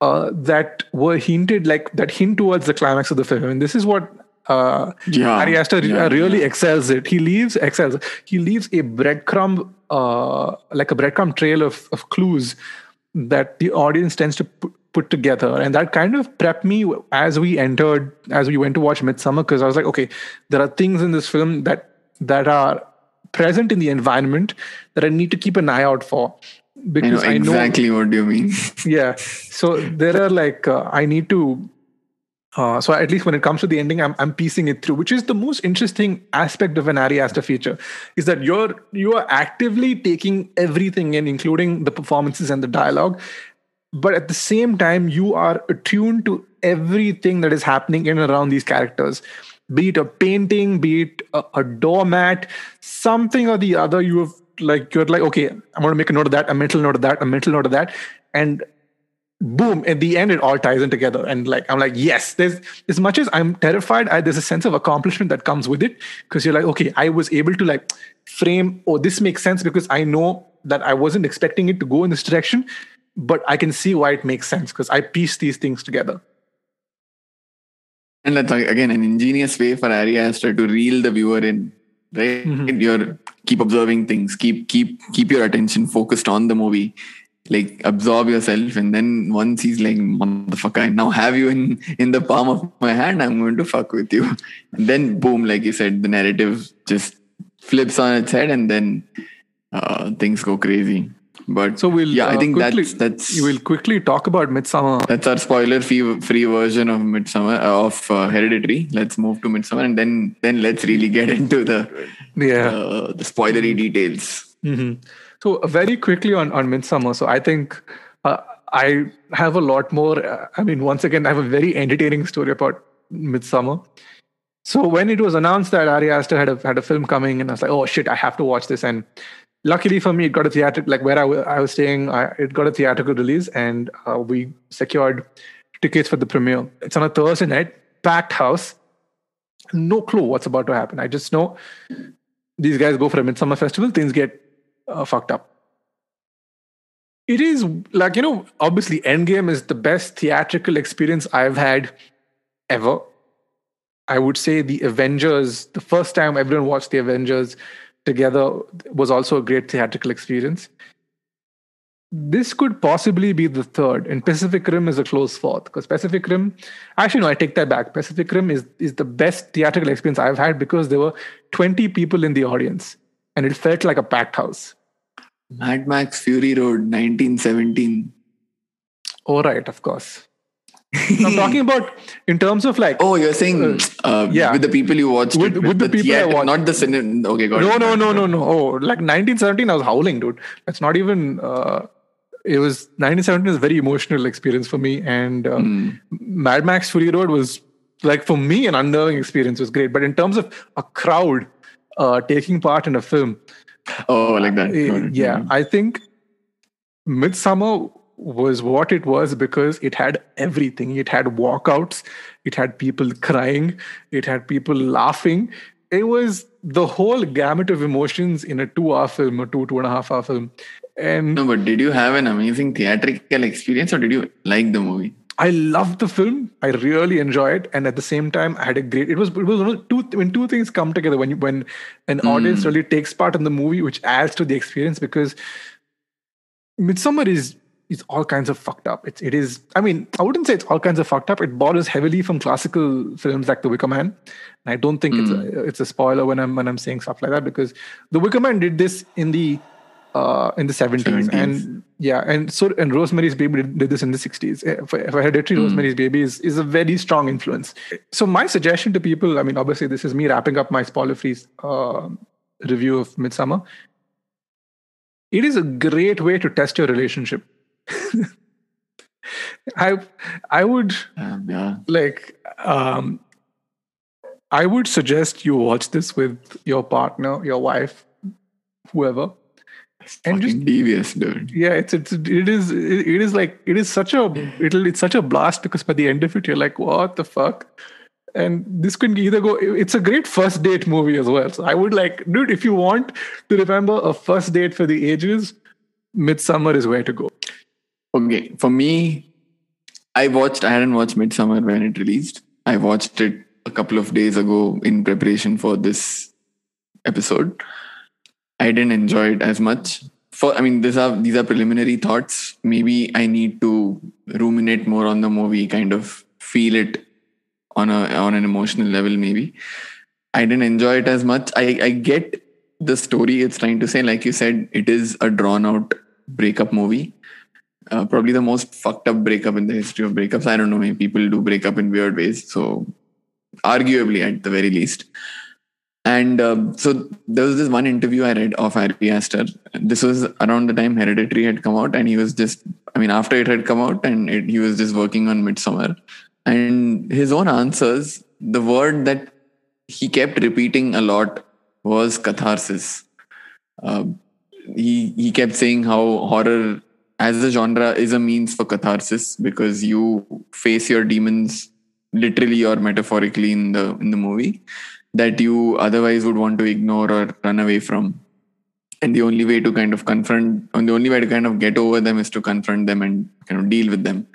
uh, that were hinted like that hint towards the climax of the film. And this is what uh, Yeah, Ari Aster yeah, really excels it. He leaves excels. He leaves a breadcrumb, uh, like a breadcrumb trail of, of clues that the audience tends to put, put together, and that kind of prepped me as we entered, as we went to watch Midsommar, because I was like, okay, there are things in this film that that are present in the environment that I need to keep an eye out for. I know Because I know, exactly what you mean. yeah. So there are like uh, I need to. Uh, so at least when it comes to the ending, I'm I'm piecing it through, which is the most interesting aspect of an Ari Aster feature, is that you're you are actively taking everything in, including the performances and the dialogue, but at the same time you are attuned to everything that is happening in and around these characters. Be it a painting be it a, a doormat something or the other you have like you're like okay i'm going to make a note of that a mental note of that a mental note of that and boom at the end it all ties in together. And like i'm like yes there's as much as i'm terrified I, there's a sense of accomplishment that comes with it because you're like okay i was able to like frame oh this makes sense because i know that i wasn't expecting it to go in this direction but i can see why it makes sense because i piece these things together And that's again an ingenious way for Ari Aster to reel the viewer in. Right? Mhm. You're keep observing things, keep keep keep your attention focused on the movie. Like absorb yourself, and then once he's like, "Motherfucker, I now have you in in the palm of my hand. I'm going to fuck with you." And then boom, like you said, the narrative just flips on its head, and then uh, things go crazy. But so we'll yeah, I uh, think quickly, that's that's we'll quickly talk about midsommar that's our spoiler free free version of Midsommar uh, of uh, Hereditary. Let's move to Midsommar, and then then let's really get into the yeah uh, the spoilery details. hmm So uh, very quickly on on Midsommar. So I think uh, I have a lot more. Uh, I mean, once again, I have a very entertaining story about Midsommar. So when it was announced that Ari Aster had a had a film coming, and I was like, oh shit, I have to watch this. And luckily for me, it got a theatrical like where I was staying. I, it got a theatrical release, and uh, we secured tickets for the premiere. It's on a Thursday night, packed house. No clue what's about to happen. I just know these guys go for a midsummer festival, things get uh, fucked up. it is like you know obviously endgame is the best theatrical experience i've had ever i would say the avengers the first time everyone watched the avengers together was also a great theatrical experience this could possibly be the third and pacific rim is a close fourth because pacific rim actually no i take that back pacific rim is, is the best theatrical experience i've had because there were 20 people in the audience and it felt like a packed house Mad Max Fury Road 1917. All right, of course. I'm talking about in terms of like. Oh, you're saying uh, uh, yeah. with the people you watched with, with, with the, people theater, I watched. not the cinema. Okay, got no, it. No, no, no, no, Oh, like 1917, I was howling, dude. That's not even. Uh, it was 1917 is a very emotional experience for me, and uh, mm. Mad Max Fury Road was like for me an unnerving experience. was great, but in terms of a crowd uh, taking part in a film, Oh, like that. Yeah, I think Midsommar was what it was because it had everything. It had walkouts, it had people crying, it had people laughing. It was the whole gamut of emotions in a two-hour film a two, two and a half hour film. And no, but did you have an amazing theatrical experience or did you like the movie? I loved the film. I really enjoyed, it. and at the same time, I had a great. It was it was two when two things come together when you, when an mm. audience really takes part in the movie, which adds to the experience because Midsommar is is all kinds of fucked up. It's it is. I mean, I wouldn't say it's all kinds of fucked up. It borrows heavily from classical films like The Wicker Man. And I don't think mm. it's a, it's a spoiler when I'm when I'm saying stuff like that because The Wicker Man did this in the uh, in the 70s. 70s. and yeah and so and rosemary's baby did, did this in the 60s eh, for, for hereditary mm. rosemary's baby is, is a very strong influence so my suggestion to people i mean obviously this is me wrapping up my spoiler free uh, review of Midsommar. it is a great way to test your relationship i i would yeah. like um i would suggest you watch this with your partner your wife whoever. And just devious dude. Yeah it's it's it is it is like it is such a it'll it's such a blast because by the end of it you're like what the fuck? And this can either go it's a great first date movie as well. So i would like dude if you want to remember a first date for the ages Midsommar is where to go okay for me i watched i hadn't watched Midsommar when it released i watched it a couple of days ago in preparation for this episode I didn't enjoy it as much. For I mean, these are these are preliminary thoughts. Maybe I need to ruminate more on the movie, kind of feel it on a on an emotional level. Maybe I didn't enjoy it as much. I I get the story it's trying to say. Like you said, it is a drawn out breakup movie. Uh, probably the most fucked up breakup in the history of breakups. I don't know. Maybe people do break up in weird ways. So, arguably, at the very least. And uh, so there was this one interview I read of Ari Aster. This was around the time Hereditary had come out, and he was just, I mean, after it had come out, and it, he was just working on Midsommar. And his own answers, the word that he kept repeating a lot was catharsis. Uh, he he kept saying how horror as a genre is a means for catharsis because you face your demons literally or metaphorically in the in the movie that you otherwise would want to ignore or run away from. And the only way to kind of confront and the only way to kind of get over them is to confront them and kind of deal with them.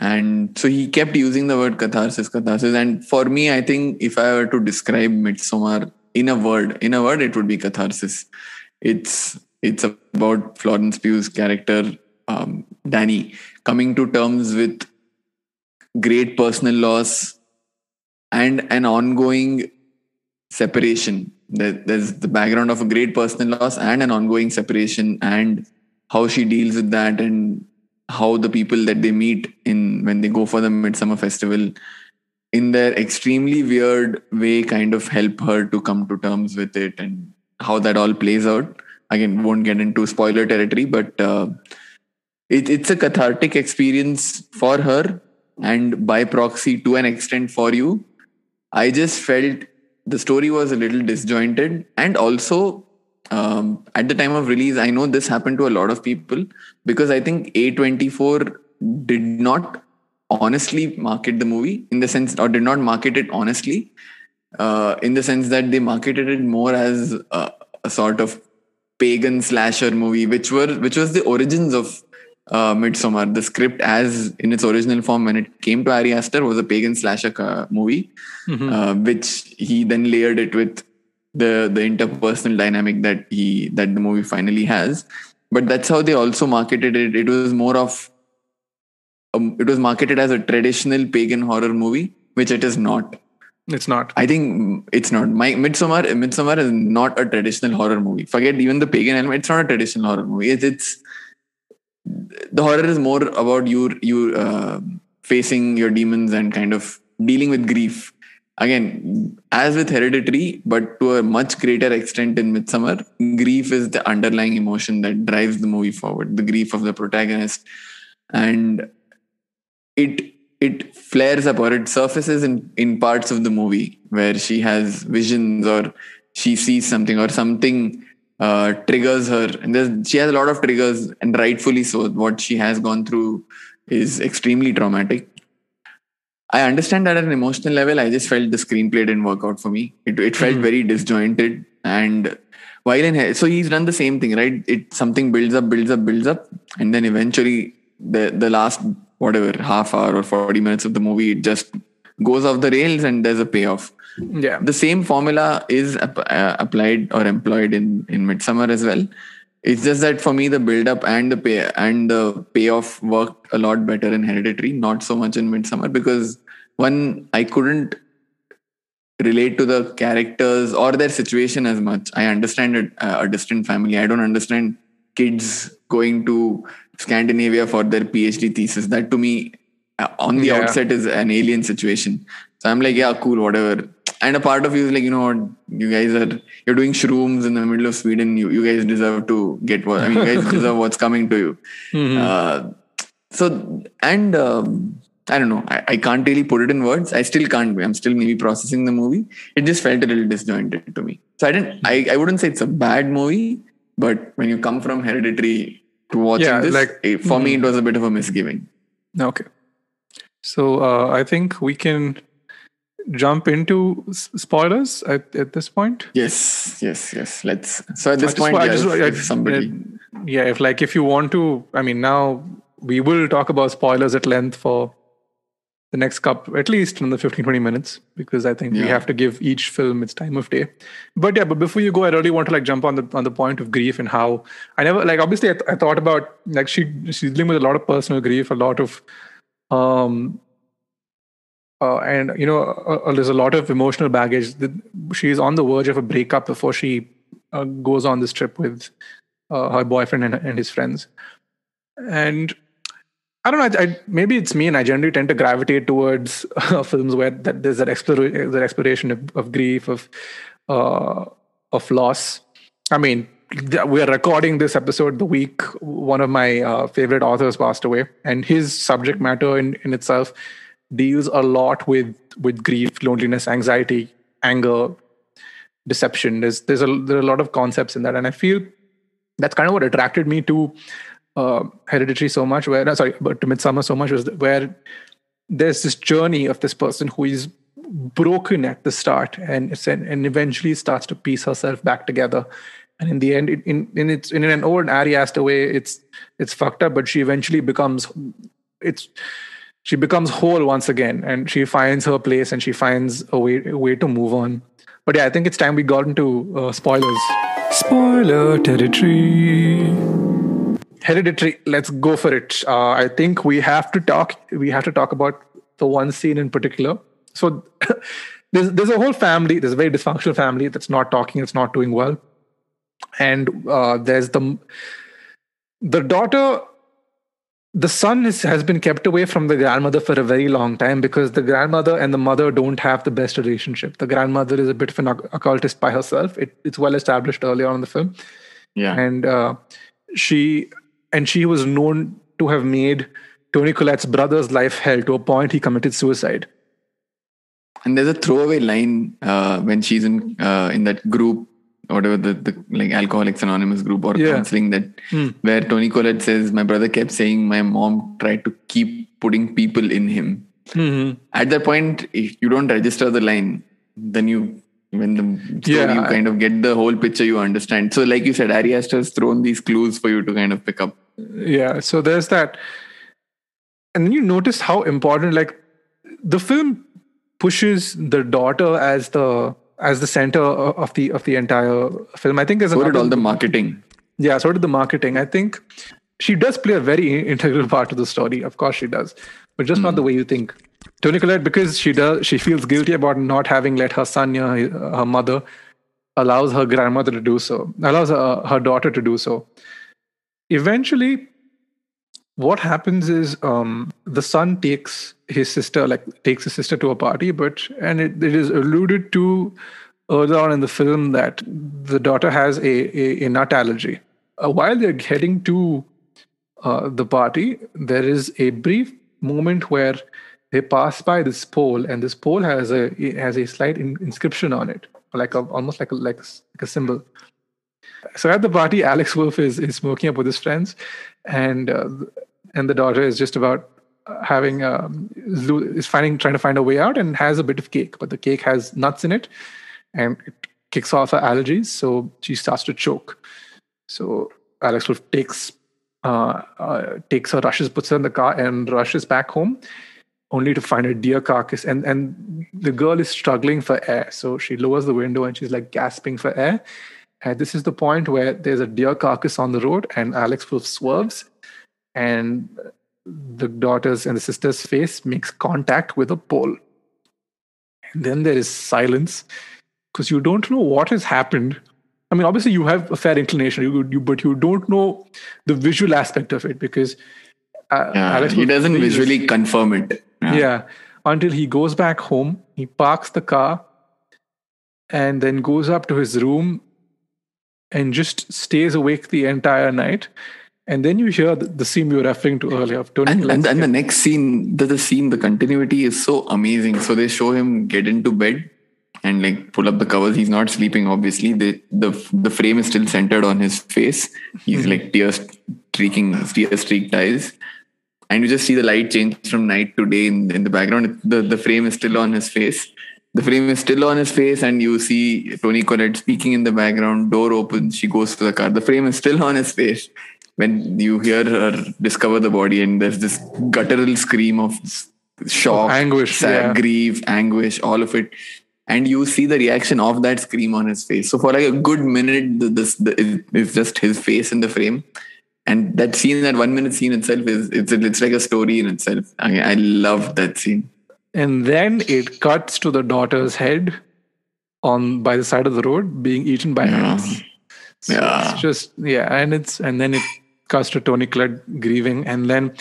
And so he kept using the word catharsis catharsis. And for me i think if i were to describe midsommar in a word in a word it would be catharsis. It's it's about florence pugh's character um, danny coming to terms with great personal loss and an ongoing separation. There's the background of a great personal loss and an ongoing separation, and how she deals with that, and how the people that they meet in when they go for the Midsummer Festival, in their extremely weird way, kind of help her to come to terms with it, and how that all plays out. Again, won't get into spoiler territory, but uh, it, it's a cathartic experience for her, and by proxy, to an extent, for you. I just felt the story was a little disjointed and also um, at the time of release i know this happened to a lot of people because i think a24 did not honestly market the movie in the sense or did not market it honestly uh, in the sense that they marketed it more as a, a, sort of pagan slasher movie which were which was the origins of uh, Midsommar. The script, as in its original form, when it came to Ari Aster, was a pagan slasher movie, Mhm. uh, which he then layered it with the the interpersonal dynamic that he that the movie finally has. But that's how they also marketed it. It was more of um, it was marketed as a traditional pagan horror movie, which it is not. It's not. I think it's not. My Midsummer Midsommar is not a traditional horror movie. Forget even the pagan element. It's not a traditional horror movie. It's, it's the horror is more about you you uh, facing your demons and kind of dealing with grief. Again, as with Hereditary, but to a much greater extent in midsommar grief is the underlying emotion that drives the movie forward. The grief of the protagonist, and it it flares up or it surfaces in in parts of the movie where she has visions or she sees something or something uh, triggers her. And there's, she has a lot of triggers and rightfully so. What she has gone through is extremely traumatic. I understand that at an emotional level i just felt the screenplay didn't work out for me. It, it felt Mhm. very disjointed. And while in so he's done the same thing right? It something builds up builds up builds up. And then eventually the the last whatever half hour or 40 minutes of the movie it just goes off the rails and there's a payoff Yeah. the same formula is ap- uh, applied or employed in in midsommar as well. It's just that for me the build up and the pay and the payoff worked a lot better in hereditary not so much in midsommar because one i couldn't relate to the characters or their situation as much. I understand it, uh, a distant family. I don't understand kids going to scandinavia for their phd thesis. That to me uh, on the Yeah. outset is an alien situation. So i'm like yeah cool whatever and a part of you is like you know what you guys are you're doing shrooms in the middle of sweden you, you guys deserve to get what i mean you guys deserve what's coming to you Mhm. uh, so and um, I don't know. I, I can't really put it in words. I still can't. I'm still maybe processing the movie. It just felt a little disjointed to me. So I didn't. I, I wouldn't say it's a bad movie, but when you come from Hereditary to watching Yeah, this, like- it- for me it was a bit of a misgiving. Okay. So uh, I think we can jump into spoilers at, at this point. Yes, yes, yes. Let's. So at this point, yeah, just- if, if somebody. yeah, if like if you want to, I mean, now we will talk about spoilers at length for the next cup, at least in the 15, 20 minutes, because I think we have to give each film its time of day. But yeah, but before you go, I really want to like jump on the on the point of grief and how I never like obviously I, th- I thought about like she she's dealing with a lot of personal grief, a lot of um uh, and you know uh, uh, there's a lot of emotional baggage. She's on the verge of a breakup before she uh, goes on this trip with uh, her boyfriend and, and his friends. And I don't know. I, I, maybe it's me, and I generally tend to gravitate towards uh, films where that there's that, that exploration of, of grief, of of loss. I mean, we are recording this episode the week one of my favorite authors passed away, and his subject matter in, in itself deals a lot with with grief, loneliness, anxiety, anger, deception. There's there's a there are a lot of concepts in that, and I feel that's kind of what attracted me to uh, Hereditary so much. Where no, sorry, but to Midsommar so much was where there's this journey of this person who is broken at the start and and eventually starts to piece herself back together. And in the end, in in it's in an old Ari Aster way, it's it's fucked up, but she eventually becomes it's she becomes whole once again and she finds her place and she finds a way a way to move on. But yeah i think it's time we got into uh, spoilers. Spoiler territory. Hereditary let's go for it. Uh, i think we have to talk we have to talk about the one scene in particular. So there's there's a whole family there's a very dysfunctional family that's not talking it's not doing well. And uh, there's the the daughter the son is, has been kept away from the grandmother for a very long time because the grandmother and the mother don't have the best relationship. The grandmother is a bit of an occultist by herself. It, it's well established earlier on in the film, Yeah. and uh, she and she was known to have made Toni Collette's brother's life hell to a point he committed suicide. And there's a throwaway line uh, when she's in uh, in that group, whatever the, the like Alcoholics Anonymous group or Yeah. counseling that Hmm. where Toni Collette says, "My brother kept saying my mom tried to keep putting people in him." Mm-hmm. At that point, if you don't register the line, then you when the story Yeah. you kind of get the whole picture, you understand. So, like you said, Ari Aster has thrown these clues for you to kind of pick up. Yeah, so there's that. And then you notice how important, like, the film pushes the daughter as the as the center of the of the entire film. I think there's so did all the marketing. Yeah, so did the marketing. I think she does play a very integral part of the story. Of course, she does, but just mm. not the way you think. Toni Collette, because she does, she feels guilty about not having let her son near her mother, allows her grandmother to do so, allows her, her daughter to do so. Eventually, what happens is um, the son takes his sister, like takes his sister to a party, but and it, it is alluded to earlier on in the film that the daughter has a, a, a nut allergy. Uh, while they're heading to uh, the party, there is a brief moment where they pass by this pole, and this pole has a has a slight in, inscription on it, like a almost like a like, like a symbol. So at the party, Alex wolff is is smoking up with his friends, and uh, and the daughter is just about having um, is finding trying to find a way out and has a bit of cake, but the cake has nuts in it, and it kicks off her allergies, so she starts to choke. So Alex Wolff takes uh, uh, takes her, rushes, puts her in the car, and rushes back home, only to find a deer carcass. And and the girl is struggling for air, so she lowers the window and she's like gasping for air. And this is the point where there's a deer carcass on the road, and Alex Wolff swerves, and the daughter's and the sister's face makes contact with a pole. And then there is silence because you don't know what has happened I mean, obviously you have a fair inclination, you, you but you don't know the visual aspect of it because uh, yeah, he doesn't visually this, confirm it. Yeah. yeah, until he goes back home, he parks the car, and then goes up to his room and just stays awake the entire night. And then you hear the, the scene you were referring to earlier of Toni. And, and, and the next scene, the, the scene, the continuity is so amazing. So they show him get into bed and like pull up the covers. He's not sleeping, obviously. The the the frame is still centered on his face. He's mm-hmm. like tear streaking, tear streaked eyes. And you just see the light change from night to day in, in the background. The the frame is still on his face. The frame is still on his face, and you see Toni Collette speaking in the background. Door opens, she goes to the car. The frame is still on his face. When you hear her discover the body, and there's this guttural scream of shock, anguish, sad, yeah. grief, anguish, all of it and you see the reaction of that scream on his face. So for like a good minute, this is just his face in the frame, and that scene, that one minute scene itself is it's it's like a story in itself. I, I love that scene. And then it cuts to the daughter's head on by the side of the road being eaten by yeah. ants. So yeah, it's just yeah, and it's and then it cuts to Toni Collette grieving, and then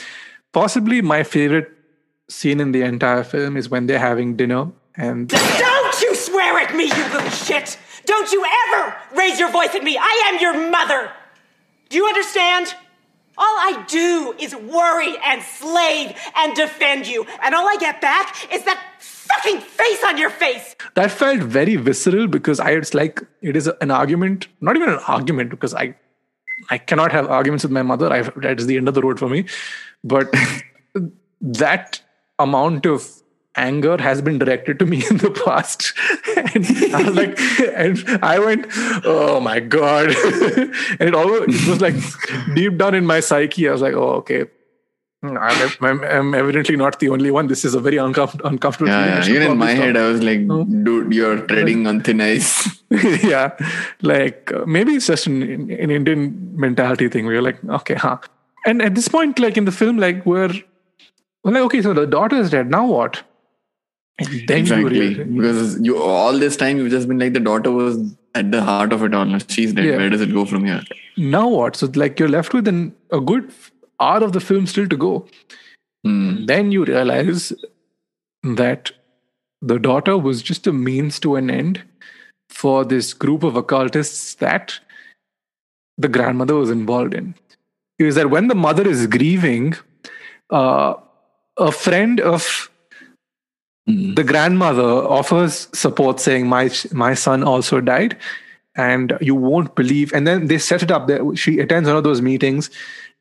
possibly my favorite scene in the entire film is when they're having dinner and don't you swear at me, you little shit! Don't you ever raise your voice at me! I am your mother! Do you understand? All I do is worry and slave and defend you, and all I get back is that fucking face on your face. That felt very visceral because I it's like it is an argument, not even an argument because I I cannot have arguments with my mother. I that is the end of the road for me. But that amount of anger has been directed to me in the past and i was like and i went oh my god and it all it was like deep down in my psyche i was like oh okay I'm, I'm, I'm evidently not the only one. This is a very uncom- uncomfortable. Yeah, yeah. even in my head, I was like, "Dude, you're treading on thin ice." yeah, like uh, maybe it's just an, an Indian mentality thing. You're like, "Okay, huh?" And at this point, like in the film, like we're, we're like, "Okay, so the daughter is dead. Now what?" And then exactly. You because you all this time you've just been like the daughter was at the heart of it all. She's dead. Yeah. Where does it go from here? Now what? So like you're left with an, a good hour of the film still to go. Hmm. Then you realize that the daughter was just a means to an end for this group of occultists that the grandmother was involved in. Is that when the mother is grieving, uh, a friend of Mm. The grandmother offers support, saying, "My my son also died, and you won't believe." And then they set it up. There, she attends one of those meetings,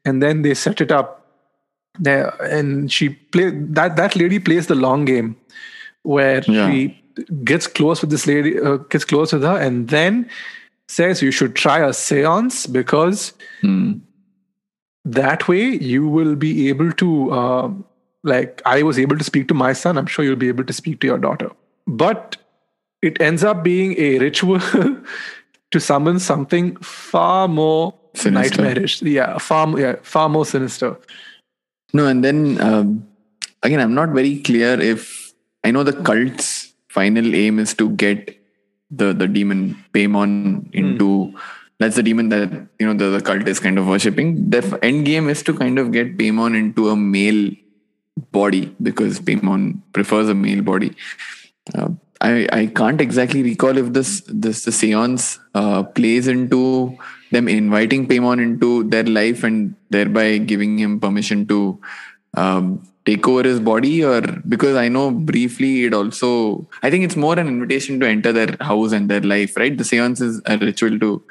and then they set it up there, and she play that that lady plays the long game, where yeah. she gets close with this lady, uh, gets close with her, and then says you should try a séance because mm. that way you will be able to uh, like i was able to speak to my son i'm sure you'll be able to speak to your daughter but it ends up being a ritual to summon something far more Sinister. nightmarish yeah far yeah far more sinister No, and then um, again, I'm not very clear if I know the cult's final aim is to get the the demon Paimon into. That's the demon that you know the, the cult is kind of worshipping. The end game is to kind of get Paimon into a male body because Paimon prefers a male body. Uh, I I can't exactly recall if this this the seance uh, plays into them inviting Paimon into their life and thereby giving him permission to um, take over his body, or because I know briefly it also I think it's more an invitation to enter their house and their life, right? The seance is a ritual to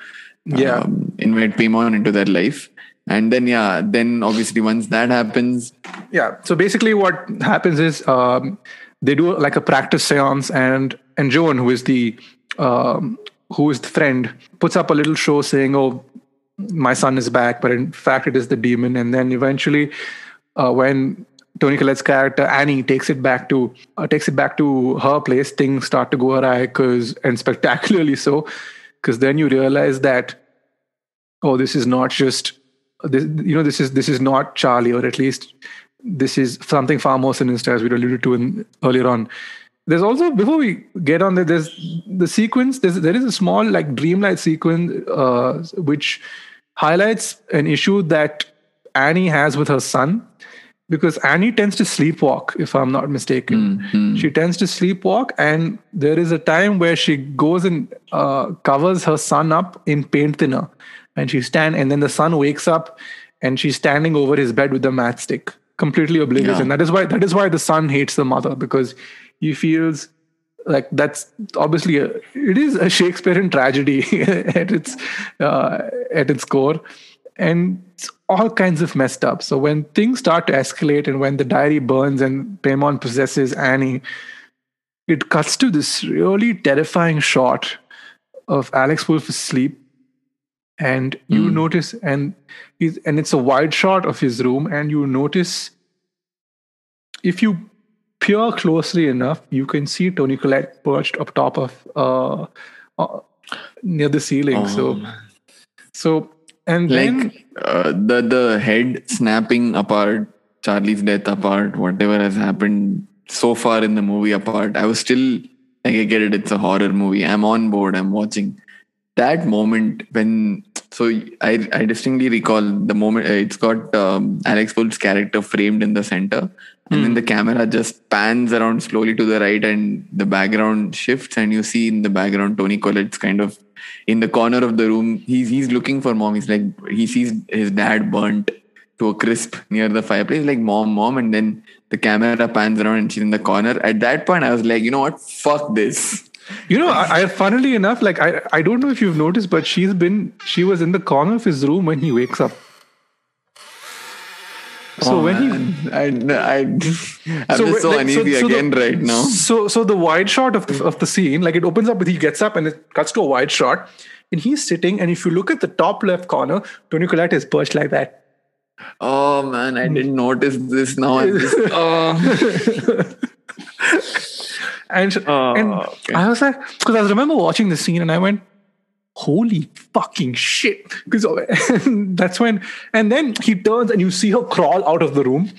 Yeah. um, invite Paimon into their life. And then, yeah, then obviously once that happens, yeah so basically what happens is um, they do like a practice seance and and joan who is the um, who is the friend puts up a little show saying oh my son is back but in fact it is the demon. And then eventually uh, when toni collette's character annie takes it back to uh, takes it back to her place things start to go awry because and spectacularly so because then you realize that oh this is not just this you know this is this is not charlie or at least this is something far more sinister as we alluded to in, earlier on there's also before we get on there there's the sequence there's, there is a small like dreamlight sequence uh, which highlights an issue that annie has with her son because annie tends to sleepwalk if i'm not mistaken. She tends to sleepwalk and there is a time where she goes and uh, covers her son up in paint thinner. And she stand and then the son wakes up and she's standing over his bed with a matchstick. Completely oblivious. Yeah. and that is why that is why the son hates the mother because he feels like that's obviously a, it is a shakespearean tragedy at its uh, at its core. And it's all kinds of messed up. So when things start to escalate and when the diary burns and paimon possesses annie it cuts to this really terrifying shot of alex wolff asleep. And you notice and he's, and it's a wide shot of his room. And you notice if you peer closely enough you can see toni collette perched up top of uh, uh near the ceiling so so and then like uh, the the head snapping apart, Charlie's death apart, whatever has happened so far in the movie apart. I was still like, I get it. It's a horror movie. I'm on board. I'm watching that moment when. So I I distinctly recall the moment. uh, It's got um, Alex Wolff's character framed in the center, and then hmm. the camera just pans around slowly to the right, and the background shifts, and you see in the background Toni Collette's kind of in the corner of the room. He's he's looking for mom. He's like he sees his dad burnt to a crisp near the fireplace. Like mom, mom, and then the camera pans around and she's in the corner. At that point, I was like, you know what? Fuck this. You know, I, I funnily enough, like I, I don't know if you've noticed, but she's been she was in the corner of his room when he wakes up. So Oh, when he. I, I, I'm just so like, uneasy the- again right now. So so the wide shot of the, of the scene, like it opens up with he gets up and it cuts to a wide shot, and he's sitting. And if you look at the top left corner, Toni Collette is perched like that. Oh man, I didn't notice this now. Just- oh. And Oh, and okay. I was like, because I remember watching the scene and I went, holy fucking shit. Because that's when, and then he turns and you see her crawl out of the room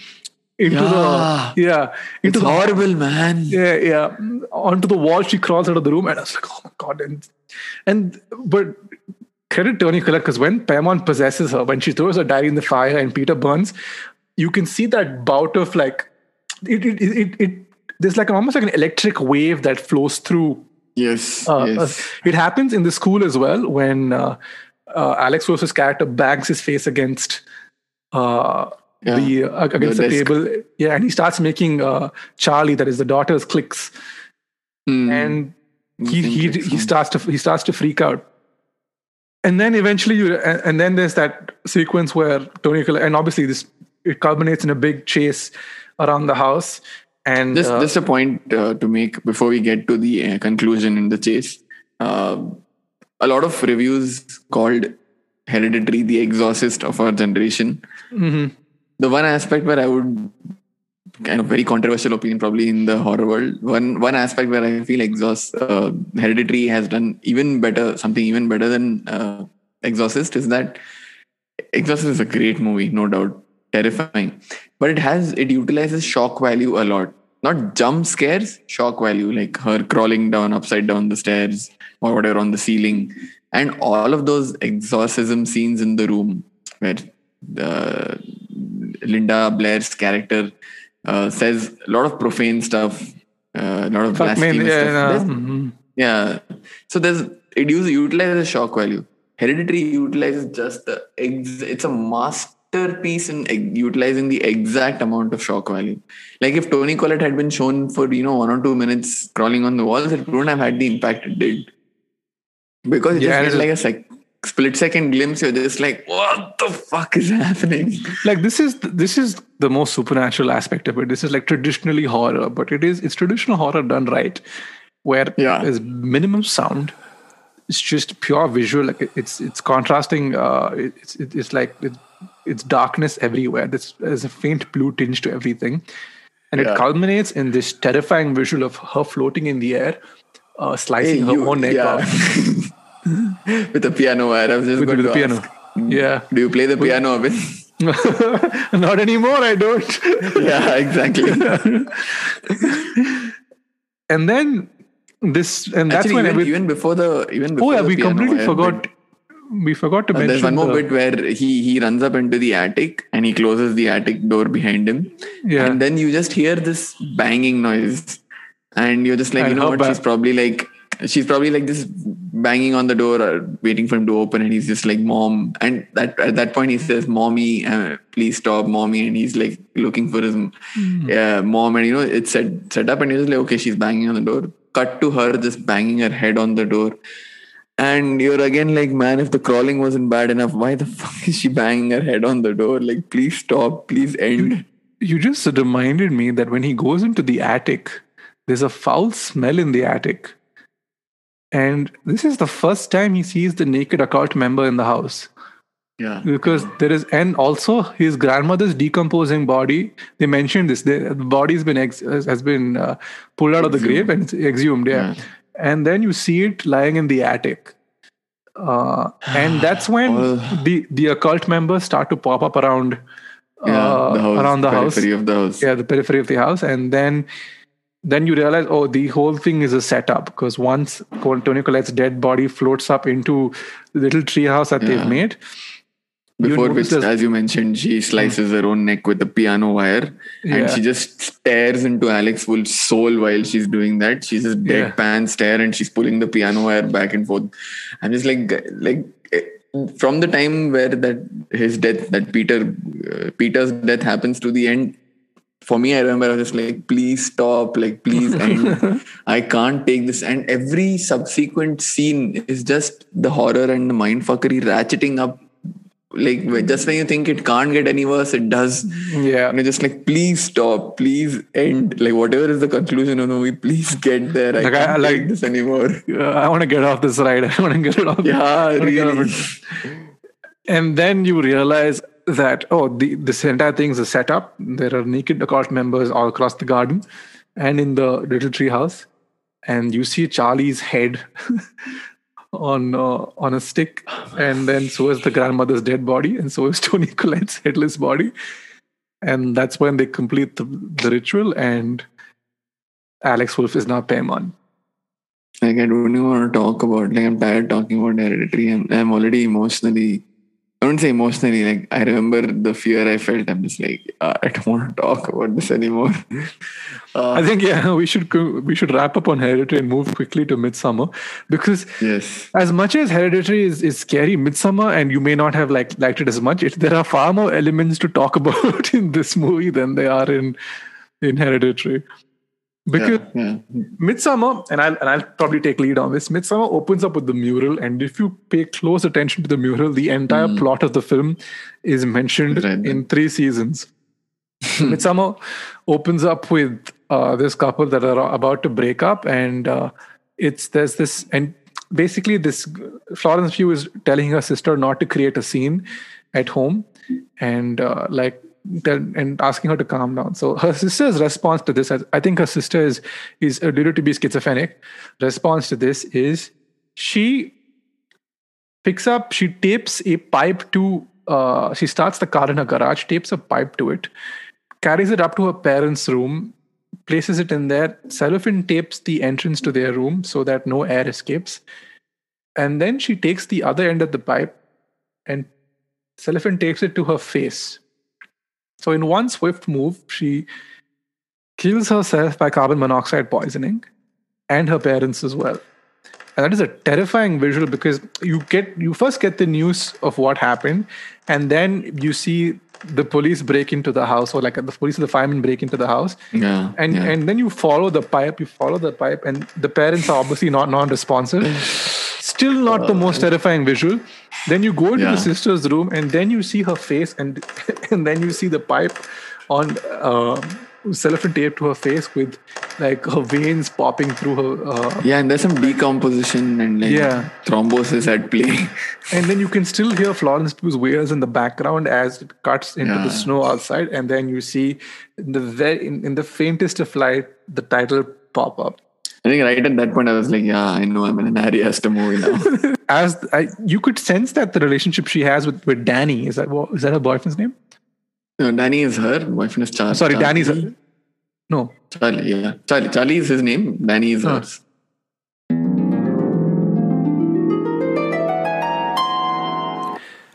into Yeah. the, yeah, into It's the, horrible, man. yeah, yeah, onto the wall. She crawls out of the room and I was like, oh my God. And, and, but credit Toni Collette because when Paimon possesses her, when she throws her diary in the fire and Peter burns, you can see that bout of like, it, it, it, it, it there's like almost like an electric wave that flows through Yes. uh, yes. uh, it happens in the school as well when uh, uh, Alex Wolff's character bangs his face against uh, Yeah. the uh, against the, The table. Yeah, and he starts making uh, Charlie, that is the daughter's clicks, Hmm. and he he he starts to he starts to freak out. And then eventually, you and, and then there's that sequence where Toni and obviously this it culminates in a big chase around the house. And just uh, just a point uh, to make before we get to the uh, conclusion in the chase. Uh, a lot of reviews called Hereditary, the exorcist of our generation. The one aspect where I would kind of very controversial opinion probably in the horror world. One one aspect where I feel exhaust uh, Hereditary has done even better, something even better than uh, Exorcist is that Exorcist is a great movie, no doubt, terrifying, but it has it utilizes shock value a lot. Not jump scares, shock value, like her crawling down upside down the stairs or whatever on the ceiling, and all of those exorcism scenes in the room where the Linda Blair's character uh, says a lot of profane stuff, uh, a lot of Fuck blasphemous yeah, stuff. There's- mhm. yeah. So there's it uses utilizes shock value. Hereditary utilizes just the ex, it's a masterpiece in utilizing the exact amount of shock value. Like if Toni Collette had been shown for you know one or two minutes crawling on the walls, it wouldn't have had the impact it did. Because it Yeah, just it's- like a sec, split second glimpse, you're just like, what the fuck is happening? like this is this is the most supernatural aspect of it this is like traditionally horror but it is it's traditional horror done right where Yeah. there's minimum sound it's just pure visual like it's it's contrasting uh it's it's like it, it's darkness everywhere. There's, there's a faint blue tinge to everything. And it culminates in this terrifying visual of her floating in the air uh, slicing her you- own neck yeah. off. With the piano wire. I was just with, going with the to piano. yeah. Do you play the piano a bit? not anymore i don't. Yeah, exactly. and then this and that's Actually, when even, every, even before the even before oh yeah we completely forgot we forgot to uh, mention there's one more the- bit where he he runs up into the attic and he closes the attic door behind him. Yeah. And then you just hear this banging noise, and you're just like, And you know what? ba- she's probably like. She's probably like this banging on the door, or waiting for him to open, and he's just like, "Mom!" And that at that point he says, "Mommy, uh, please stop, mommy!" And he's like looking for his uh, mom, and you know it's set set up, and he's like, "Okay, she's banging on the door." Cut to her just banging her head on the door, and you're again like, man, if the crawling wasn't bad enough, why the fuck is she banging her head on the door? Like, please stop, please end. you just reminded me that when he goes into the attic there's a foul smell in the attic and this is the first time he sees the naked occult member in the house Yeah. because there is and also his grandmother's decomposing body they mentioned this the the body's been ex, has been uh, pulled out of the grave and exhumed yeah. Yeah. And then you see it lying in the attic uh, and that's when All- the the occult members start to pop up around Yeah, uh, the house, around the house periphery of the house. yeah the periphery of the house and then then you realize oh the whole thing is a setup because once toni collette's dead body floats up into the little tree house that Yeah. they've made Before which, as you mentioned, she slices her own neck with the piano wire, Yeah. and she just stares into Alex Wolff's soul while she's doing that. She's just Yeah. deadpan stare, and she's pulling the piano wire back and forth. I'm just like, like from the time where that his death, that Peter, uh, Peter's death happens to the end. For me, I remember I was just like, please stop, like, please end. I can't take this. And every subsequent scene is just the horror and the mindfuckery ratcheting up like just when you think it can't get any worse it does. Yeah. And you're just like please stop please end. Like whatever is the conclusion of the movie please get there. I Like, can't like- take this anymore. Uh, i want to get off this ride. I want to get it off yeah I get off and then you realize that oh the this entire thing is a setup. There are naked occult members all across the garden and in the little tree house and you see charlie's head on uh, on a stick and then so is the grandmother's dead body and so is toni Collette's headless body. And that's when they complete the, the ritual and alex wolff is now paimon. Like i don't even want to talk about like i'm tired talking about hereditary i'm, I'm already emotionally I don't say emotionally, like I remember the fear I felt. I'm just like, uh, I don't want to talk about this anymore. Uh, I think yeah, we should we should wrap up on Hereditary and move quickly to Midsommar because yes. as much as Hereditary is, is scary, Midsommar and you may not have like liked it as much. It, there are far more elements to talk about in this movie than they are in in Hereditary. Because Yeah, yeah. Midsommar, and I'll and I'll probably take lead on this. Midsommar opens up with the mural, and if you pay close attention to the mural, the entire plot of the film is mentioned Right in three seasons. Midsommar opens up with uh, this couple that are about to break up, and uh, it's there's this and basically this Florence Pugh is telling her sister not to create a scene at home, and uh, like and asking her to calm down. So her sister's response to this, I think her sister is is alluded to be schizophrenic. Response to this is she picks up, she tapes a pipe to. Uh, she starts the car in her garage, tapes a pipe to it, carries it up to her parents' room, places it in there. Cellophane tapes the entrance to their room so that no air escapes. And then she takes the other end of the pipe and cellophane tapes it to her face. So, in one swift move, she kills herself by carbon monoxide poisoning and her parents as well. And that is a terrifying visual because you get you first get the news of what happened, and then you see the police break into the house or like the police and the firemen break into the house Yeah. and yeah. and then you follow the pipe you follow the pipe and the parents are obviously not non-responsive still not the most uh. terrifying visual then you go into Yeah. the sister's room and then you see her face and and then you see the pipe on uh, cellophane tape to her face with like her veins popping through her uh, yeah, and there's some decomposition and like Yeah. thrombosis at play. and then you can still hear Florence Pugh's wails in the background as it cuts into Yeah. the snow outside, and then you see in the very in, in the faintest of light the title pop up. I think right at that point I was like, yeah, I know I'm in an Ari Aster movie now. As I, you could sense that the relationship she has with, with Danny is that what, is that her boyfriend's name? no, Danny is her boyfriend is Charlie. Sorry, Danny's no. Charlie. Yeah, Charlie. Charlie is his name. Danny is Huh. hers.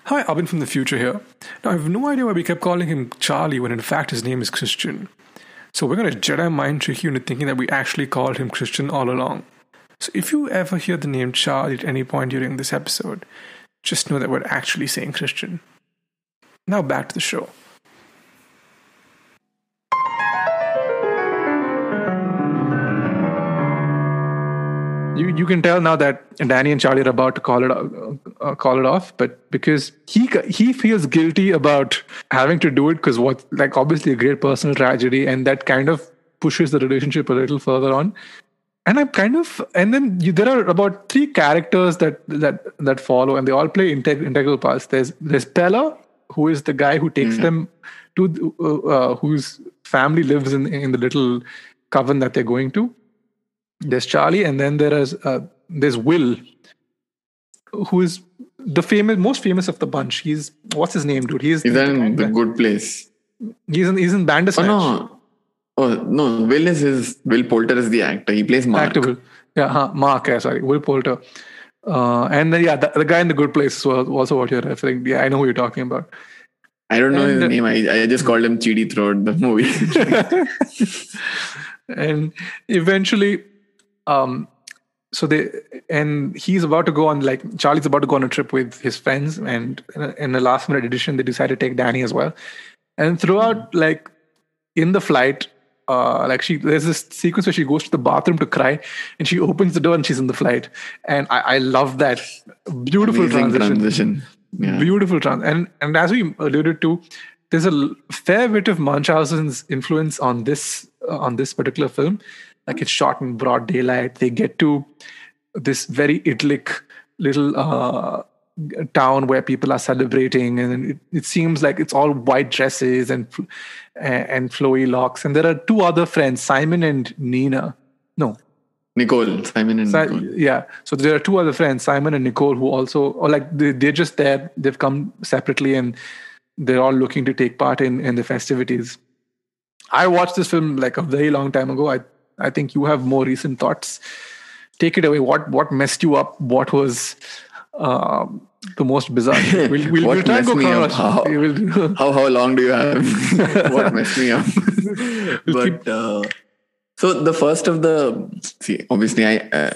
Hi, Abhin from the future here. Now, I have no idea why we kept calling him Charlie when in fact his name is Christian. So we're going to Jedi mind trick you into thinking that we actually called him Christian all along. So if you ever hear the name Charlie at any point during this episode, just know that we're actually saying Christian. Now back to the show. You, you can tell now that Danny and Charlie are about to call it uh, uh, call it off, but because he he feels guilty about having to do it because what like obviously a great personal tragedy, and that kind of pushes the relationship a little further on. And I'm kind of and then you, there are about three characters that that that follow, and they all play integ- integral parts. There's there's Pella, who is the guy who takes them to uh, uh, whose family lives in in the little coven that they're going to there's Charlie, and then there is uh, there's Will, who is the famous, most famous of the bunch. He's what's his name, dude? He's He's in the good place. he's in he's in Oh Bandersnatch. no. Oh no, Will is his Will Poulter is the actor. He plays Mark. Active. Yeah, huh, Mark. Yeah, sorry, Will Poulter. Uh, and then yeah, the, the guy in the good place was also what you're referring. Yeah, I know who you're talking about. I don't know And, his name. I, I just called him Chidi throughout the movie. and eventually um so they and he's about to go on like charlie's about to go on a trip with his friends and in the last minute edition they decide to take danny as well. And throughout like in the flight uh like she there's this sequence where she goes to the bathroom to cry and she opens the door and she's in the flight. And i i love that beautiful Amazing transition. transition. Yeah. beautiful trans and and as we alluded to there's a fair bit of munchausen's influence on this uh, on this particular film like it's shot in broad daylight they get to this very idyllic little uh town where people are celebrating and it, it seems like it's all white dresses and and flowy locks and there are two other friends simon and nina no Nicole, Simon and Si- Nicole. yeah. So there are two other friends, Simon and Nicole, who also, or like they, they're just there. They've come separately and they're all looking to take part in in the festivities. I watched this film like a very long time ago. I I think you have more recent thoughts. Take it away. What what messed you up? What was um, the most bizarre? We'll, we'll, What we'll try and go messed me up? How? How how long do you have? what messed me up? But uh, so the first of the see, obviously, I uh,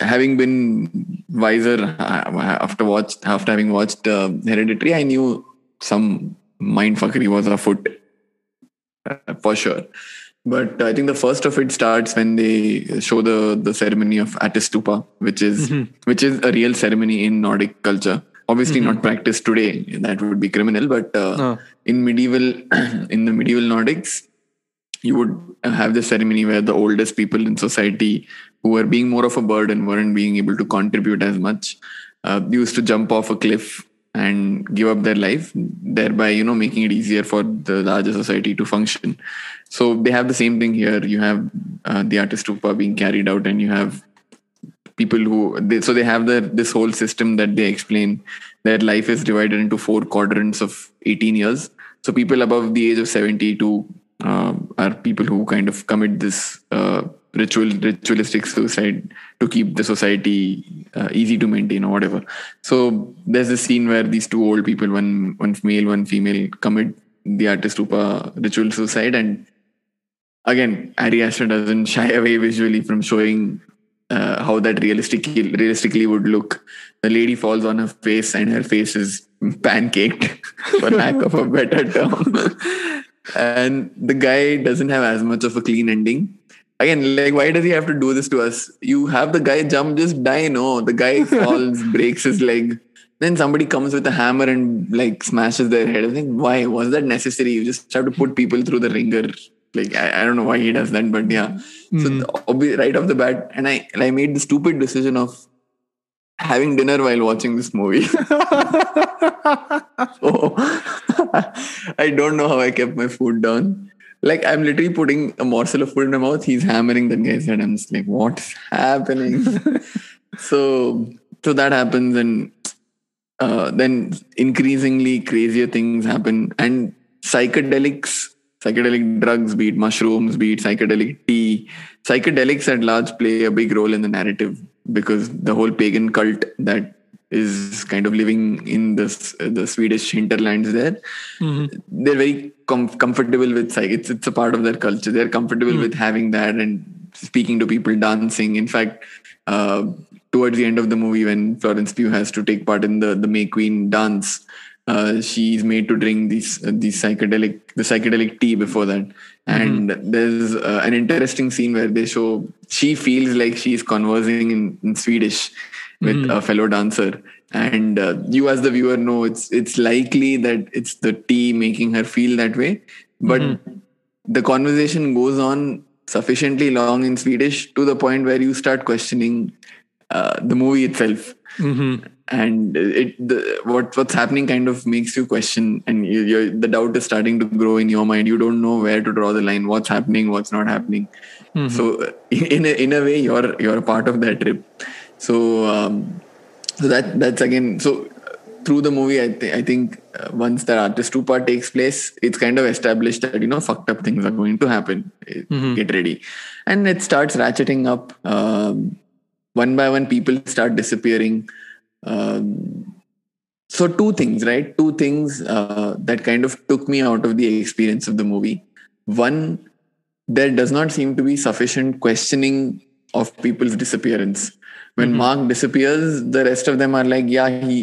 having been wiser uh, after watched after having watched uh, Hereditary, I knew some mindfuckery was afoot uh, for sure. But I think the first of it starts when they show the the ceremony of Atistupa, which is which is a real ceremony in Nordic culture. Obviously, not practiced today. That would be criminal. But uh, No. in medieval in the medieval Nordics, you would have the ceremony where the oldest people in society who were being more of a burden weren't being able to contribute as much uh, used to jump off a cliff and give up their life thereby you know making it easier for the larger society to function. So they have the same thing here. You have uh, the Atta Stupa being carried out and you have people who they, so they have the this whole system that they explain their life is divided into four quadrants of 18 years. So people above the age of 72 uh, are people who kind of commit this uh, ritual ritualistic suicide to keep the society uh, easy to maintain or whatever. So there's this scene where these two old people one one male one female commit the Atta Stupa ritual suicide. And again Ari Aster doesn't shy away visually from showing uh, how that realistically realistically would look. The lady falls on her face and her face is pancaked for lack of a better term. And the guy doesn't have as much of a clean ending again like why does he have to do this to us you have the guy jump just die no the guy falls breaks his leg then somebody comes with a hammer and like smashes their head i think why was that necessary you just have to put people through the ringer like I, I don't know why he does that but yeah mm. so hmm. the, right off the bat and i i made the stupid decision of having dinner while watching this movie. so I don't know how I kept my food down. Like I'm literally putting a morsel of food in my mouth. He's hammering that guy's head. I'm just like, what's happening? so so that happens, and uh, then increasingly crazier things happen, and psychedelics. Psychedelic drugs, be it mushrooms, be it psychedelic tea, psychedelics at large play a big role in the narrative because the whole pagan cult that is kind of living in the the Swedish hinterlands there. Mm-hmm. They're very com- comfortable with psych. It's it's a part of their culture. They're comfortable mm-hmm. with having that and speaking to people, dancing. In fact, uh, towards the end of the movie, when Florence Pugh has to take part in the the May Queen dance, uh, she's made to drink these uh, these psychedelic the psychedelic tea before that and mm-hmm. there's uh, an interesting scene where they show she feels like she's conversing in, in swedish with mm-hmm. a fellow dancer. And uh, you as the viewer know it's it's likely that it's the tea making her feel that way. But mm-hmm. the conversation goes on sufficiently long in swedish to the point where you start questioning uh, the movie itself. Mm-hmm. And it the, what what's happening kind of makes you question and you, the doubt is starting to grow in your mind. You don't know where to draw the line what's happening what's not happening. Mm-hmm. so in a, in a way you're you're a part of that trip so um, so that that's again so through the movie i, th- I think uh, once the Atta Stupa takes place it's kind of established that you know fucked up things are going to happen. Mm-hmm. get ready. And it starts ratcheting up um, one by one people start disappearing. Um, so two things right? Two things uh, that kind of took me out of the experience of the movie. One there does not seem to be sufficient questioning of people's disappearance when mm-hmm. mark disappears the rest of them are like yeah he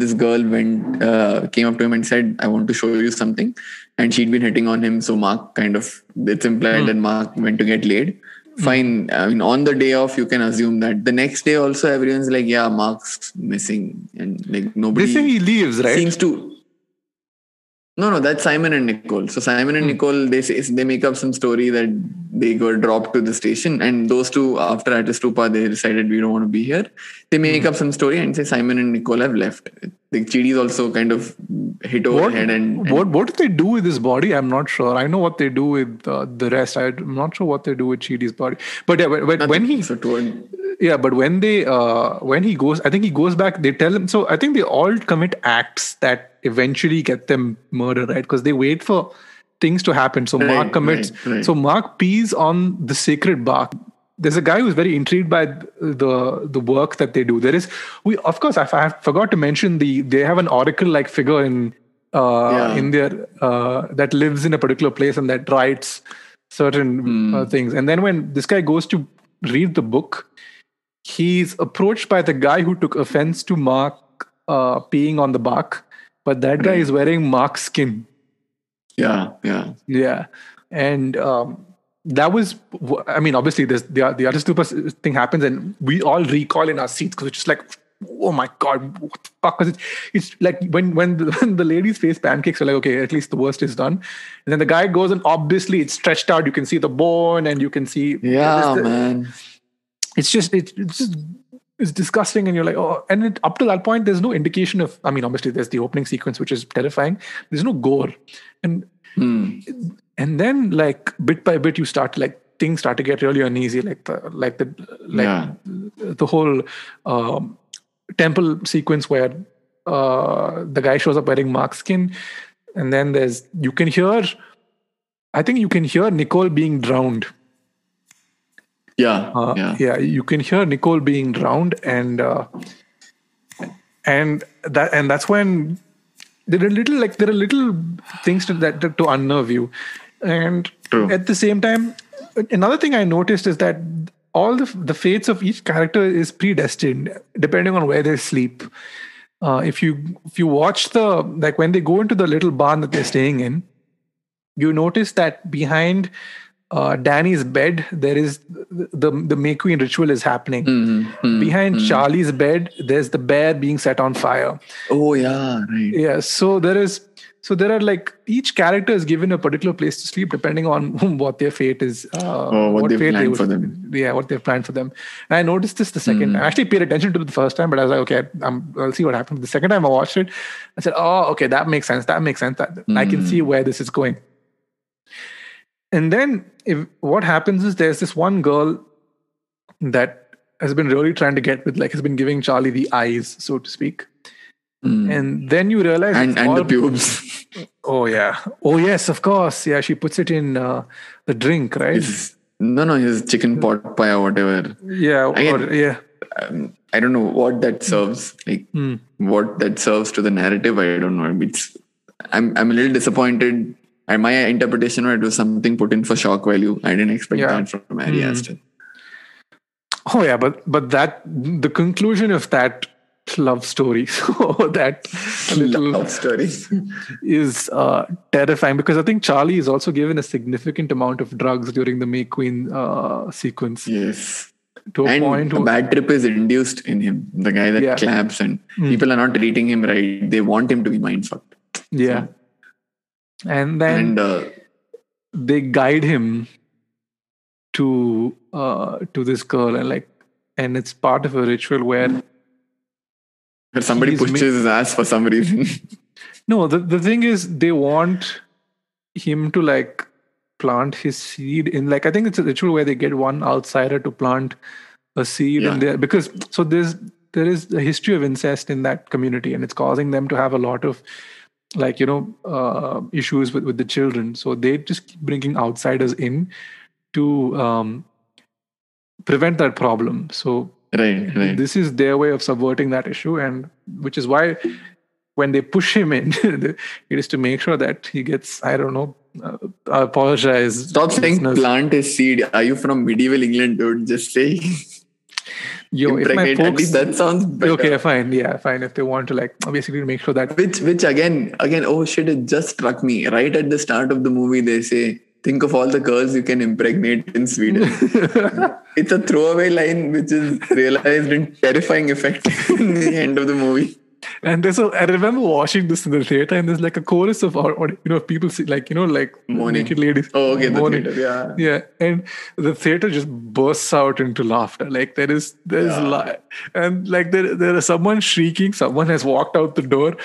this girl went uh, came up to him and said i want to show you something and she'd been hitting on him so mark kind of it's implied mm-hmm. that mark went to get laid. Fine i mean on the day off you can assume that. The next day also everyone's like yeah mark's missing and like nobody they say he leaves right? seems to no, no, that's Simon and Nicole. So Simon and hmm. Nicole, they say they make up some story that they got dropped to the station, and those two, after Atta Stupa, they decided we don't want to be here. They make hmm. up some story and say Simon and Nicole have left. The Chidi is also kind of hit over what, head and, and, what what do they do with his body? I'm not sure. I know what they do with uh, the rest. I'm not sure what they do with Chidi's body. But yeah, when, when he so toward, yeah, but when they uh, when he goes, I think he goes back. They tell him. So I think they all commit acts that eventually get them murdered, right? Because they wait for things to happen. So right, Mark commits. Right, right. So Mark pees on the sacred bark. There's a guy who's very intrigued by the the work that they do. There is we of course I, I forgot to mention the they have an oracle like figure in uh, yeah. in their uh, that lives in a particular place and that writes certain mm. uh, things. And then when this guy goes to read the book, he's approached by the guy who took offense to Mark uh, peeing on the bark but that guy is wearing Mark's skin. Yeah, yeah, yeah, and um, that was. I mean, obviously, this the the Atta Stupa thing happens, and we all recall in our seats because it's just like, oh my god, what the fuck? Because it's, it's like when when the, when the ladies face pancakes, are like, okay, at least the worst is done. And then the guy goes and obviously it's stretched out. You can see the bone and you can see Yeah, the- man. It's just it's, it's just it's disgusting and you're like oh and it, up to that point there's no indication of i mean obviously there's the opening sequence which is terrifying there's no gore and Hmm. and then like bit by bit you start like things start to get really uneasy like the like the like Yeah. the whole um, temple sequence where uh, the guy shows up wearing mark skin and then there's you can hear i think you can hear nicole being drowned Yeah. uh, yeah. yeah. you can hear Nicole being drowned, and uh, and that and that's when there are little like there are little things to, that to unnerve you, and True. at the same time, another thing I noticed is that all the the fates of each character is predestined depending on where they sleep. Uh, if you if you watch the like when they go into the little barn that they're staying in, you notice that behind uh, Danny's bed there is the the, the May Queen ritual is happening. Mhm. Behind Charlie's bed, there's the bear being set on fire. Oh yeah, right. Yeah, so there is so there are like each character is given a particular place to sleep depending on what their fate is. Uh, Oh, what they've fate they planned would- for them. Yeah, what they've planned for them. And I noticed this the second. I actually paid attention to it the first time, but I was like, okay, I'm, I'll see what happens. The second time I watched it, I said, oh, okay, that makes sense. That makes sense. That I can see where this is going. And then if what happens is there's this one girl that has been really trying to get with, like, has been giving Charlie the eyes, so to speak. Mm. And then you realize And and the pubes. Oh yeah. Oh yes, of course. Yeah, she puts it in uh, the drink, right? His, no, no, his chicken pot pie or whatever. yeah. Again- or- yeah. Um, I don't know what that serves. Like Hmm. what that serves to the narrative. I don't know. It's I'm I'm a little disappointed. And my interpretation was it was something put in for shock value. I didn't expect Yeah. that from Ari Hmm. Aster. Oh yeah, but but that the conclusion of that love story, so that little Love story. is uh, terrifying because I think Charlie is also given a significant amount of drugs during the May Queen uh, sequence yes. to a and point a bad trip is induced in him. The guy that Yeah. Claps and people are not treating him right. They want him to be mind fucked. yeah, and then And uh, they guide him to uh, to this girl and like and it's part of a ritual where somebody pushes his ass for some reason. No, the, the thing is they want him to like plant his seed in like I think it's a ritual where they get one outsider to plant a seed Yeah. in there because so there's there is a history of incest in that community and it's causing them to have a lot of like you know uh, issues with with the children so they just keep bringing outsiders in to um, prevent that problem so right, right. this is their way of subverting that issue and which is why when they push him in it is to make sure that he gets i don't know uh, I apologize Stop saying plant is seed. Are you from medieval England, dude? Just say Yo, if my impregnate. At folks least that sounds better. okay fine yeah fine if they want to like basically make sure that Which, which again, again, oh shit! It just struck me right at the start of the movie. They say, "Think of all the girls you can impregnate in Sweden." it's a throwaway line, which is realized in terrifying effect in the end of the movie. And there's a i remember watching this in the theater and there's like a chorus of or, or, you know people see like you know like Moaning. naked ladies Oh, okay, the moaning. theater, yeah. yeah and the theater just bursts out into laughter like there is there's Yeah. li- and like there there is someone shrieking someone has walked out the door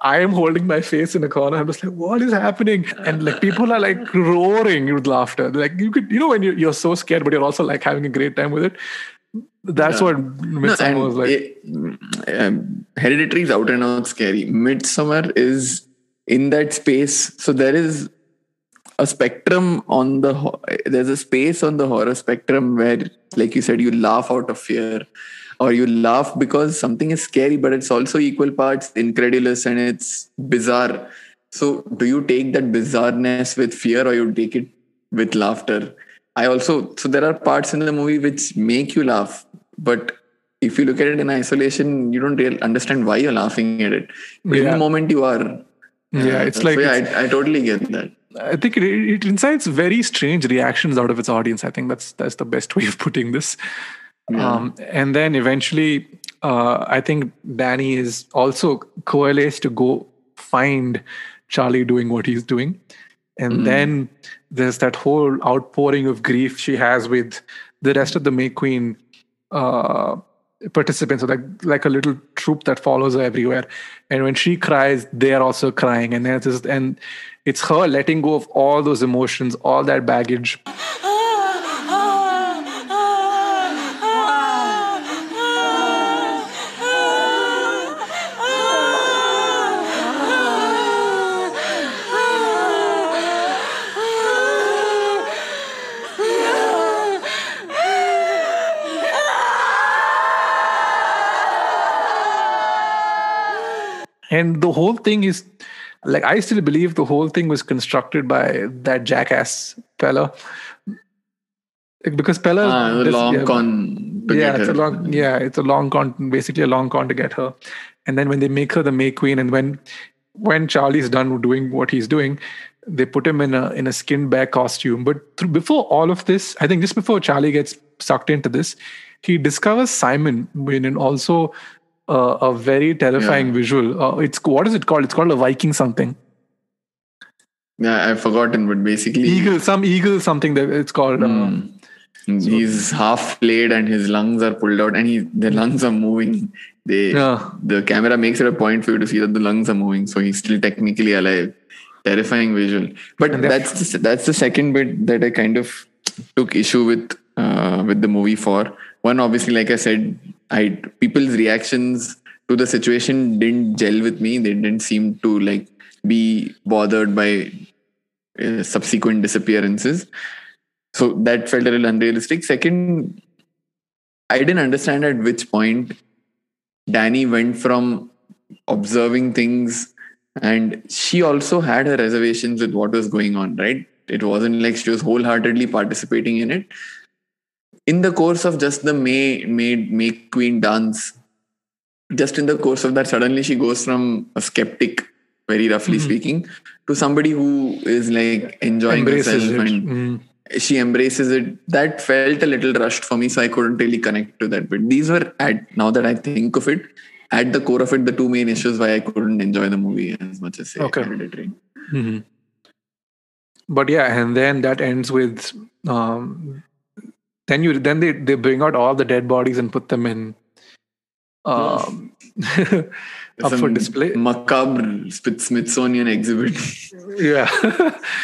i am holding my face in a corner i'm just like what is happening and like people are like roaring with laughter like you could you know when you're, you're so scared but you're also like having a great time with it that's what No, Midsommar and was like it- um, Hereditary is out and out scary. Midsommar is in that space. So there is a spectrum on the ho- there's a space on the horror spectrum where, like you said, you laugh out of fear, or you laugh because something is scary, but it's also equal parts incredulous and it's bizarre. So do you take that bizarreness with fear, or you take it with laughter? I also so there are parts in the movie which make you laugh, but if you look at it in isolation, you don't really understand why you're laughing at it. But in the moment, you are. Yeah, it's like yeah, it's- I, I totally get that. I think it, it incites very strange reactions out of its audience. I think that's that's the best way of putting this. Yeah. Um, and then eventually, uh, I think Danny is also coalesced to go find Charlie doing what he's doing. And then there's that whole outpouring of grief she has with the rest of the May Queen uh, participants, so like like a little troop that follows her everywhere. And when she cries, they are also crying, and there's this, and it's her letting go of all those emotions, all that baggage. And the whole thing is like I still believe the whole thing was constructed by that jackass fella. Because Pella ah, does- long yeah, con. yeah, it's a her. long yeah, it's a long con basically a long con to get her. And then when they make her the May Queen and when when Charlie's done doing what he's doing, they put him in a in a skinned bear costume. But through, before all of this, I think just before Charlie gets sucked into this, he discovers Simon when and also uh, a very terrifying Yeah. visual. Uh, it's what is it called? It's called a Viking something. Yeah, I've forgotten, but basically, Eagle, some eagle something that it's called. Uh, he's half flayed and his lungs are pulled out, and he the lungs are moving. They Yeah. the camera makes it a point for you to see that the lungs are moving, so he's still technically alive. Terrifying visual, but that's the, that's the second bit that I kind of took issue with uh, with the movie for. One, obviously, like I said, I people's reactions to the situation didn't gel with me. They didn't seem to like be bothered by uh, subsequent disappearances. So that felt a little unrealistic. Second, I didn't understand at which point Danny went from observing things and she also had her reservations with what was going on, right? It wasn't like she was wholeheartedly participating in it. In the course of just the May May May Queen dance, just in the course of that, suddenly she goes from a skeptic, very roughly speaking, to somebody who is like enjoying embraces herself it. and Mm. she embraces it that felt a little rushed for me so i couldn't really connect to that but these were at now that i think of it at the core of it the two main issues why i couldn't enjoy the movie as much as say Okay. hereditary Mhm. But yeah, and then that ends with um, then you then they they bring out all the dead bodies and put them in um, up for display. macabre Smith- smithsonian exhibit Yeah,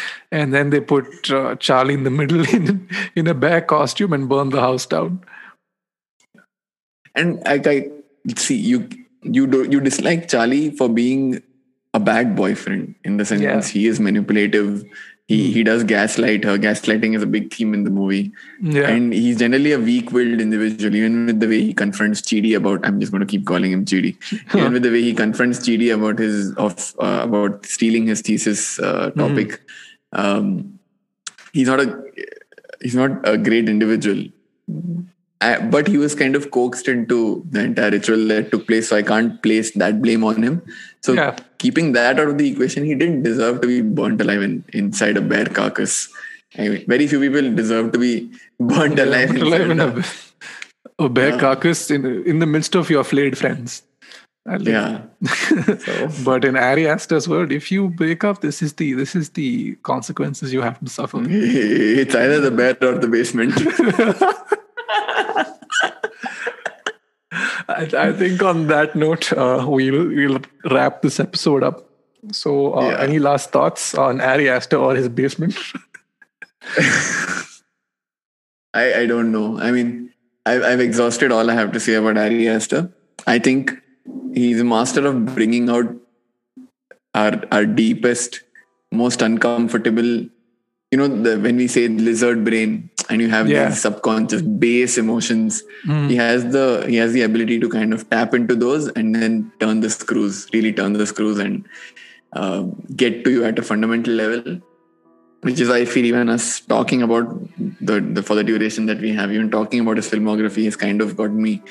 and then they put uh, Charlie in the middle in in a bear costume and burn the house down. and I, I see you you do you dislike charlie for being a bad boyfriend in the sense Yeah. he is manipulative he he does gaslight her gaslighting is a big theme in the movie Yeah, And he's generally a weak-willed individual, even with the way he confronts Chidi about. I'm just going to keep calling him Chidi. even with the way he confronts Chidi about his of uh, about stealing his thesis uh, topic. Um, he's not a he's not a great individual. I, but he was kind of coaxed into the entire ritual that took place, so I can't place that blame on him. So Yeah. keeping that out of the equation, he didn't deserve to be burnt alive in, inside a bear carcass. I mean, very few people deserve to be burnt alive. Put alive in a, a bear carcass in in the midst of your flayed friends. I a- like- yeah. but in Ari Aster's world, if you break up, this is the this is the consequences you have to suffer. It's either the bear or the basement. I, I think on that note, uh, we'll we'll wrap this episode up. So, uh, Yeah. any last thoughts on Ari Aster or his basement? I, I don't know. I mean, I've, I've exhausted all I have to say about Ari Aster. I think he's a master of bringing out our our deepest, most uncomfortable. You know, the, when we say lizard brain, and you have Yeah. these subconscious base emotions, he has the he has the ability to kind of tap into those and then turn the screws, really turn the screws, and uh, get to you at a fundamental level which is why I feel even us talking about the, the for the duration that we have, even talking about his filmography has kind of got me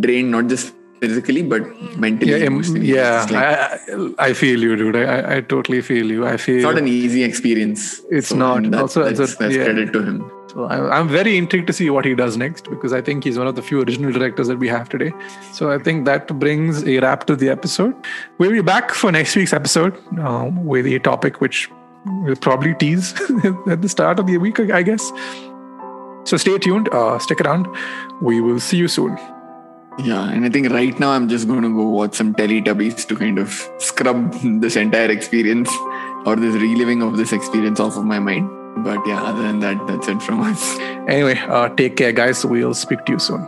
drained, not just physically, but mentally. Yeah, emotionally, yeah. like- I, I I feel you, dude. I, I- I totally feel you. I feel it's not an easy experience. It's not. That, Also, it's that's, a- that's yeah. credit to him. So I- I'm very intrigued to see what he does next because I think he's one of the few original directors that we have today. So I think that brings a wrap to the episode. We'll be back for next week's episode um, with a topic which we'll probably tease at the start of the week, I guess. So stay tuned, uh, stick around. We will see you soon. Yeah, and I think right now I'm just going to go watch some Teletubbies to kind of scrub this entire experience or this reliving of this experience off of my mind. But yeah, other than that, that's it from us. Anyway, uh, take care, guys. We'll speak to you soon.